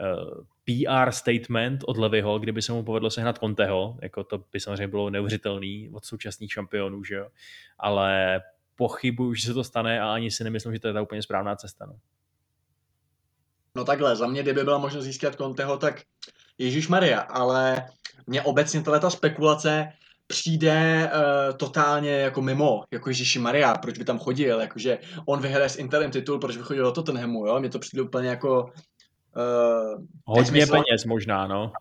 uh, PR statement od Levyho, kdyby se mu povedlo sehnat Conteho, jako to by samozřejmě bylo neuvěřitelný od současných šampionů, že jo? ale pochybuju, že se to stane a ani si nemyslím, že to je ta úplně správná cesta. No. No takhle, za mě, kdyby byla možnost získat Conteho, tak Ježíš Maria, ale mně obecně ta spekulace přijde uh, totálně jako mimo, jako Ježíši Maria, proč by tam chodil, jakože on vyhraje s Interem titul, proč by chodil do Tottenhamu, jo, mně to přijde úplně jako Uh, Hodně peněz možná, no.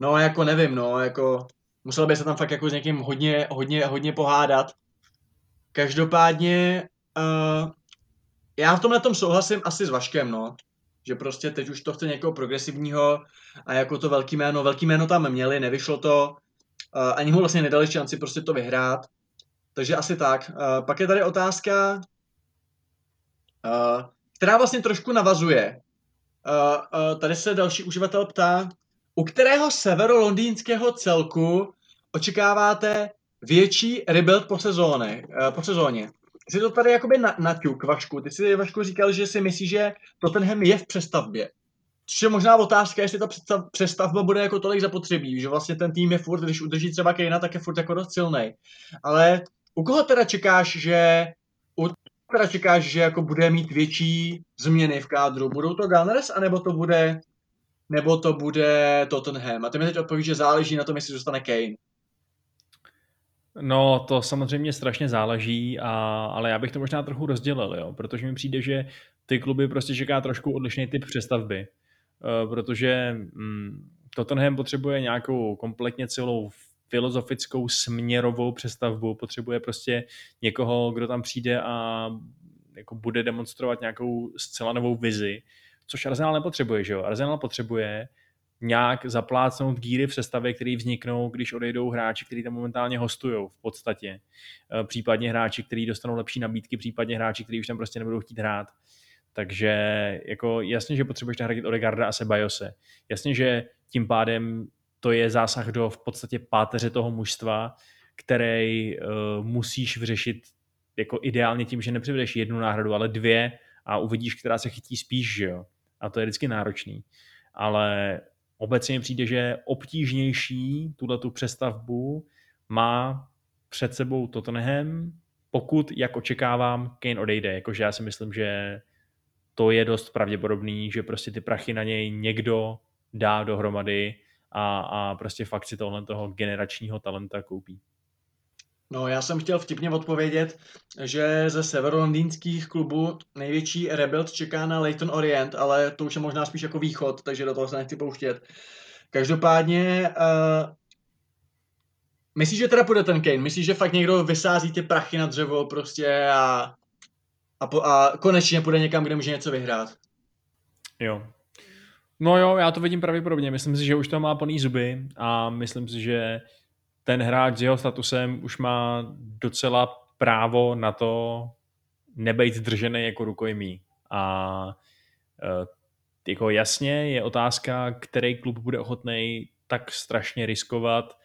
No, jako nevím, no, jako musel by se tam fakt jako s někým hodně, hodně, hodně pohádat. Každopádně uh, já v tomhle tom souhlasím asi s Vaškem, no. Že prostě teď už to chce někoho progresivního a jako to velký jméno, velký jméno tam měli, nevyšlo to, ani mu vlastně nedali šanci prostě to vyhrát. Takže asi tak. Pak je tady otázka, která vlastně trošku navazuje tady se další uživatel ptá, u kterého severolondýnského celku očekáváte větší rebuild po sezóně? Uh, po sezóně? Jsi to tady jakoby na, naťuk, Vašku. Ty jsi, Vašku, říkal, že si myslíš, že Tottenham je v přestavbě. Což je možná otázka, jestli ta přestavba bude jako tolik zapotřebí, že vlastně ten tým je furt, když udrží třeba Kejna, tak je furt jako dost silný. Ale u koho teda čekáš, že u teda čekáš, že jako bude mít větší změny v kádru? Budou to Gunners, anebo to bude nebo to bude Tottenham? A ty mi teď odpovíš, že záleží na tom, jestli zůstane Kane. No, to samozřejmě strašně záleží, a, ale já bych to možná trochu rozdělil, jo, protože mi přijde, že ty kluby prostě čeká trošku odlišný typ přestavby, uh, protože mm, Tottenham potřebuje nějakou kompletně celou filozofickou směrovou přestavbu, potřebuje prostě někoho, kdo tam přijde a jako bude demonstrovat nějakou zcela novou vizi, což Arsenal nepotřebuje, že jo? Arsenal potřebuje nějak zaplácnout díry v sestavě, které vzniknou, když odejdou hráči, kteří tam momentálně hostují v podstatě. Eh, případně hráči, kteří dostanou lepší nabídky, případně hráči, kteří už tam prostě nebudou chtít hrát. Takže jako jasně, že potřebuješ nahradit Odegarda a Sebajose. Jasně, že tím pádem to je zásah do v podstatě páteře toho mužstva, který uh, musíš vyřešit jako ideálně tím, že nepřivedeš jednu náhradu, ale dvě a uvidíš, která se chytí spíš, že jo. A to je vždycky náročný. Ale obecně přijde, že obtížnější tuhle tu přestavbu má před sebou Tottenham, pokud, jak očekávám, Kane odejde. Jakože já si myslím, že to je dost pravděpodobný, že prostě ty prachy na něj někdo dá dohromady a, a prostě fakt si tohle toho generačního talenta koupí. No, já jsem chtěl vtipně odpovědět, že ze severolondýnských klubů největší rebuild čeká na Leighton Orient, ale to už je možná spíš jako východ, takže do toho se nechci pouštět. Každopádně, uh, myslíš, že teda půjde ten Kane? Myslíš, že fakt někdo vysází ty prachy na dřevo prostě a, a, po, a konečně půjde někam, kde může něco vyhrát? Jo. No jo, já to vidím pravděpodobně. Myslím si, že už to má plný zuby a myslím si, že ten hráč s jeho statusem už má docela právo na to nebejt držený jako rukojmí. A e, jako jasně je otázka, který klub bude ochotný tak strašně riskovat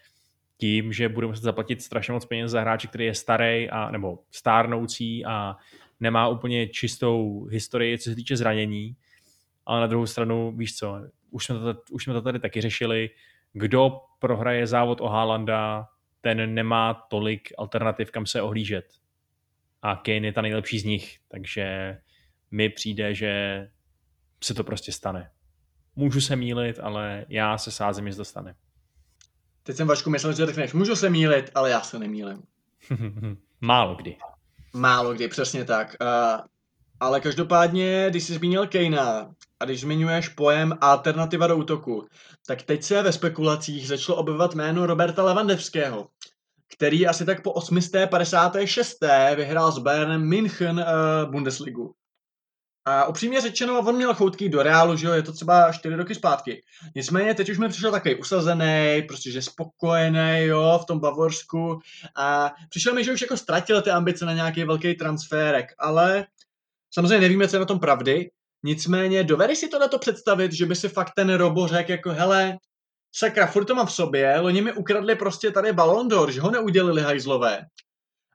tím, že bude muset zaplatit strašně moc peněz za hráče, který je starý a, nebo stárnoucí a nemá úplně čistou historii, co se týče zranění. Ale na druhou stranu, víš co, už jsme to, už jsme to tady taky řešili, kdo prohraje závod o Haalanda, ten nemá tolik alternativ, kam se ohlížet. A Kane je ta nejlepší z nich, takže mi přijde, že se to prostě stane. Můžu se mílit, ale já se sázím, že to stane. Teď jsem Vašku myslel, že řekneš, můžu se mílit, ale já se nemýlím. Málo kdy. Málo kdy, přesně tak. Uh, ale každopádně, když jsi zmínil Kejna a když zmiňuješ pojem alternativa do útoku, tak teď se ve spekulacích začalo objevovat jméno Roberta Levandevského, který asi tak po 856. vyhrál s Bayernem München uh, Bundesligu. A upřímně řečeno, on měl choutky do Reálu, že jo, je to třeba 4 roky zpátky. Nicméně teď už mi přišel takový usazený, prostě že spokojený, jo, v tom Bavorsku. A přišel mi, že už jako ztratil ty ambice na nějaký velký transferek, ale samozřejmě nevíme, co je na tom pravdy. Nicméně dovedeš si to na to představit, že by si fakt ten Robo řekl jako, hele, sakra, furt to mám v sobě, loni mi ukradli prostě tady Ballon d'Or, že ho neudělili hajzlové.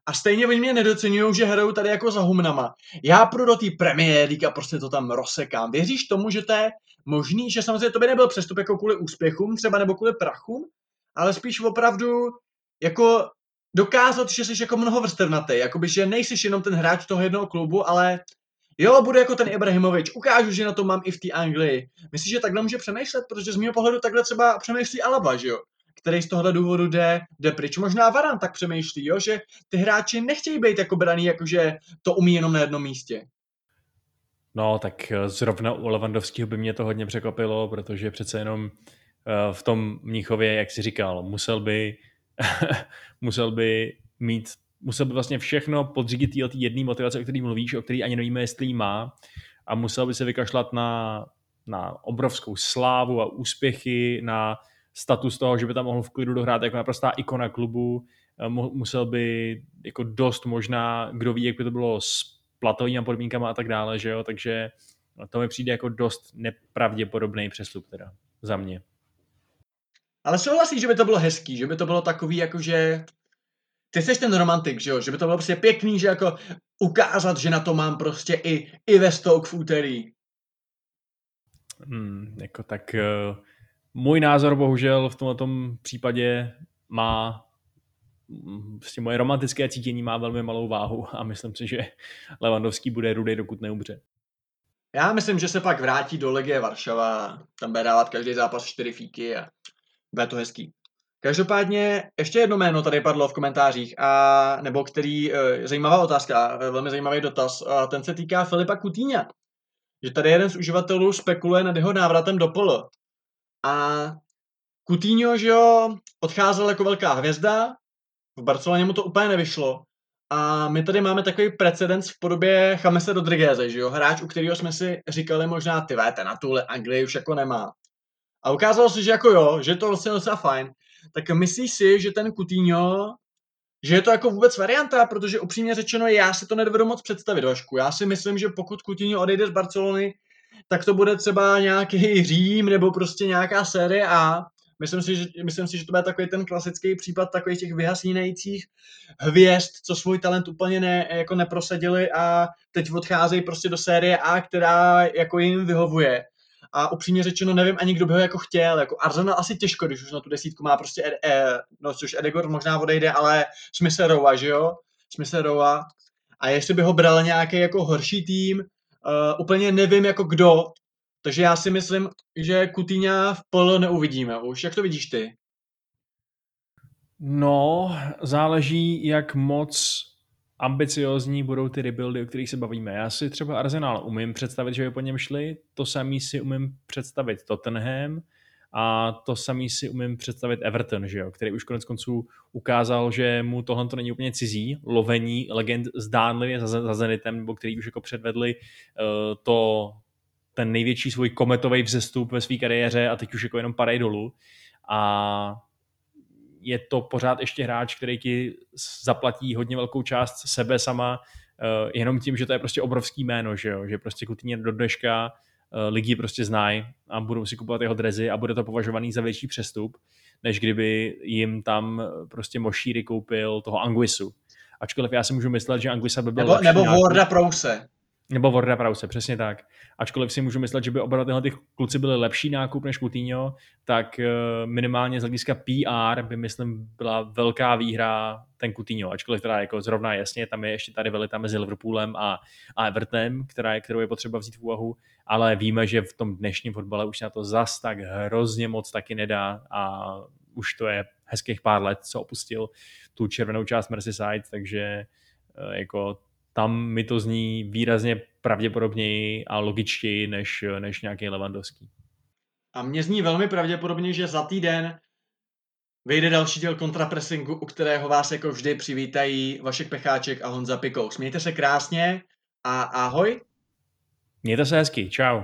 A stejně oni mě nedocenují, že hrajou tady jako za humnama. Já půjdu do té premiéry a prostě to tam rozsekám. Věříš tomu, že to je možný, že samozřejmě to by nebyl přestup jako kvůli úspěchům třeba nebo kvůli prachům, ale spíš opravdu jako dokázat, že jsi jako mnoho vrstevnatý, jakoby, že nejsi jenom ten hráč toho jednoho klubu, ale jo, budu jako ten Ibrahimovič, ukážu, že na to mám i v té Anglii. Myslíš, že takhle může přemýšlet? Protože z mého pohledu takhle třeba přemýšlí Alaba, že jo? který z tohle důvodu jde, jde pryč. Možná Varan tak přemýšlí, jo? že ty hráči nechtějí být jako braný, jakože to umí jenom na jednom místě. No, tak eh, zrovna u Levandovského by mě to hodně překvapilo, protože přece jenom eh, v tom Mnichově, jak si říkal, musel by, musel by mít, musel by vlastně všechno podřídit té jedné motivace, o který mluvíš, o který ani nevíme, jestli má. A musel by se vykašlat na, na obrovskou slávu a úspěchy, na status toho, že by tam mohl v klidu dohrát jako naprostá ikona klubu, eh, musel by jako dost možná, kdo ví, jak by to bylo s platovými podmínkama a tak dále, že jo, takže to mi přijde jako dost nepravděpodobný přestup teda za mě. Ale souhlasíš, že by to bylo hezký, že by to bylo takový, jako že ty jsi ten romantik, že jo, že by to bylo prostě pěkný, že jako ukázat, že na to mám prostě i, i ve stok v úterý. Hmm, jako tak uh můj názor bohužel v tomto případě má prostě moje romantické cítění má velmi malou váhu a myslím si, že Levandovský bude rudý, dokud neumře. Já myslím, že se pak vrátí do Legie Varšava, tam bude dávat každý zápas čtyři fíky a bude to hezký. Každopádně ještě jedno jméno tady padlo v komentářích, a, nebo který, e, zajímavá otázka, velmi zajímavý dotaz, a ten se týká Filipa Kutíňa. Že tady jeden z uživatelů spekuluje nad jeho návratem do PL. A Coutinho, že jo, odcházel jako velká hvězda, v Barceloně mu to úplně nevyšlo. A my tady máme takový precedens v podobě Chamese Rodrigueze, že jo, hráč, u kterého jsme si říkali možná, ty véte, na tuhle Anglii už jako nemá. A ukázalo se, že jako jo, že to vlastně docela fajn. Tak myslíš si, že ten Coutinho, že je to jako vůbec varianta, protože upřímně řečeno, já si to nedovedu moc představit, Vašku. Já si myslím, že pokud Coutinho odejde z Barcelony, tak to bude třeba nějaký Řím nebo prostě nějaká série A. Myslím si, že, myslím si, že to bude takový ten klasický případ takových těch vyhasínajících hvězd, co svůj talent úplně ne, jako neprosadili a teď odcházejí prostě do série A, která jako jim vyhovuje. A upřímně řečeno nevím ani, kdo by ho jako chtěl. Jako Arsenal asi těžko, když už na tu desítku má prostě, Ed, eh, no což Edegor možná odejde, ale Smitherova, že jo? Smitherova. A jestli by ho bral nějaký jako horší tým, uh, úplně nevím jako kdo, takže já si myslím, že Kutíňa v polo neuvidíme už. Jak to vidíš ty? No, záleží, jak moc ambiciozní budou ty rebuildy, o kterých se bavíme. Já si třeba Arsenal umím představit, že by po něm šli, to samý si umím představit Tottenham, a to samý si umím představit Everton, že jo, který už konec konců ukázal, že mu tohle to není úplně cizí, lovení legend zdánlivě za, Zenitem, nebo který už jako předvedli uh, to ten největší svůj kometový vzestup ve své kariéře a teď už jako jenom padej dolů. A je to pořád ještě hráč, který ti zaplatí hodně velkou část sebe sama, uh, jenom tím, že to je prostě obrovský jméno, že jo, že prostě Coutinho do dneška uh, lidi prostě znají a budou si kupovat jeho drezy a bude to považovaný za větší přestup, než kdyby jim tam prostě Mošíry koupil toho Anguisu. Ačkoliv já si můžu myslet, že Anguisa by byl Nebo, nebo Warda Prouse. Nebo Vorda Prause, přesně tak. Ačkoliv si můžu myslet, že by oba tyhle ty kluci byli lepší nákup než Coutinho, tak eh, minimálně z hlediska PR by, myslím, byla velká výhra ten Coutinho. Ačkoliv teda jako zrovna jasně, tam je ještě tady velita mezi Liverpoolem a, a Evertonem, která je, kterou je potřeba vzít v úvahu, ale víme, že v tom dnešním fotbale už na to zas tak hrozně moc taky nedá a už to je hezkých pár let, co opustil tu červenou část Merseyside, takže eh, jako tam mi to zní výrazně pravděpodobněji a logičtěji než, než nějaký Levandovský. A mně zní velmi pravděpodobně, že za týden vyjde další díl kontrapressingu, u kterého vás jako vždy přivítají Vašek Pecháček a Honza Pikou. Smějte se krásně a ahoj. Mějte se hezky, čau.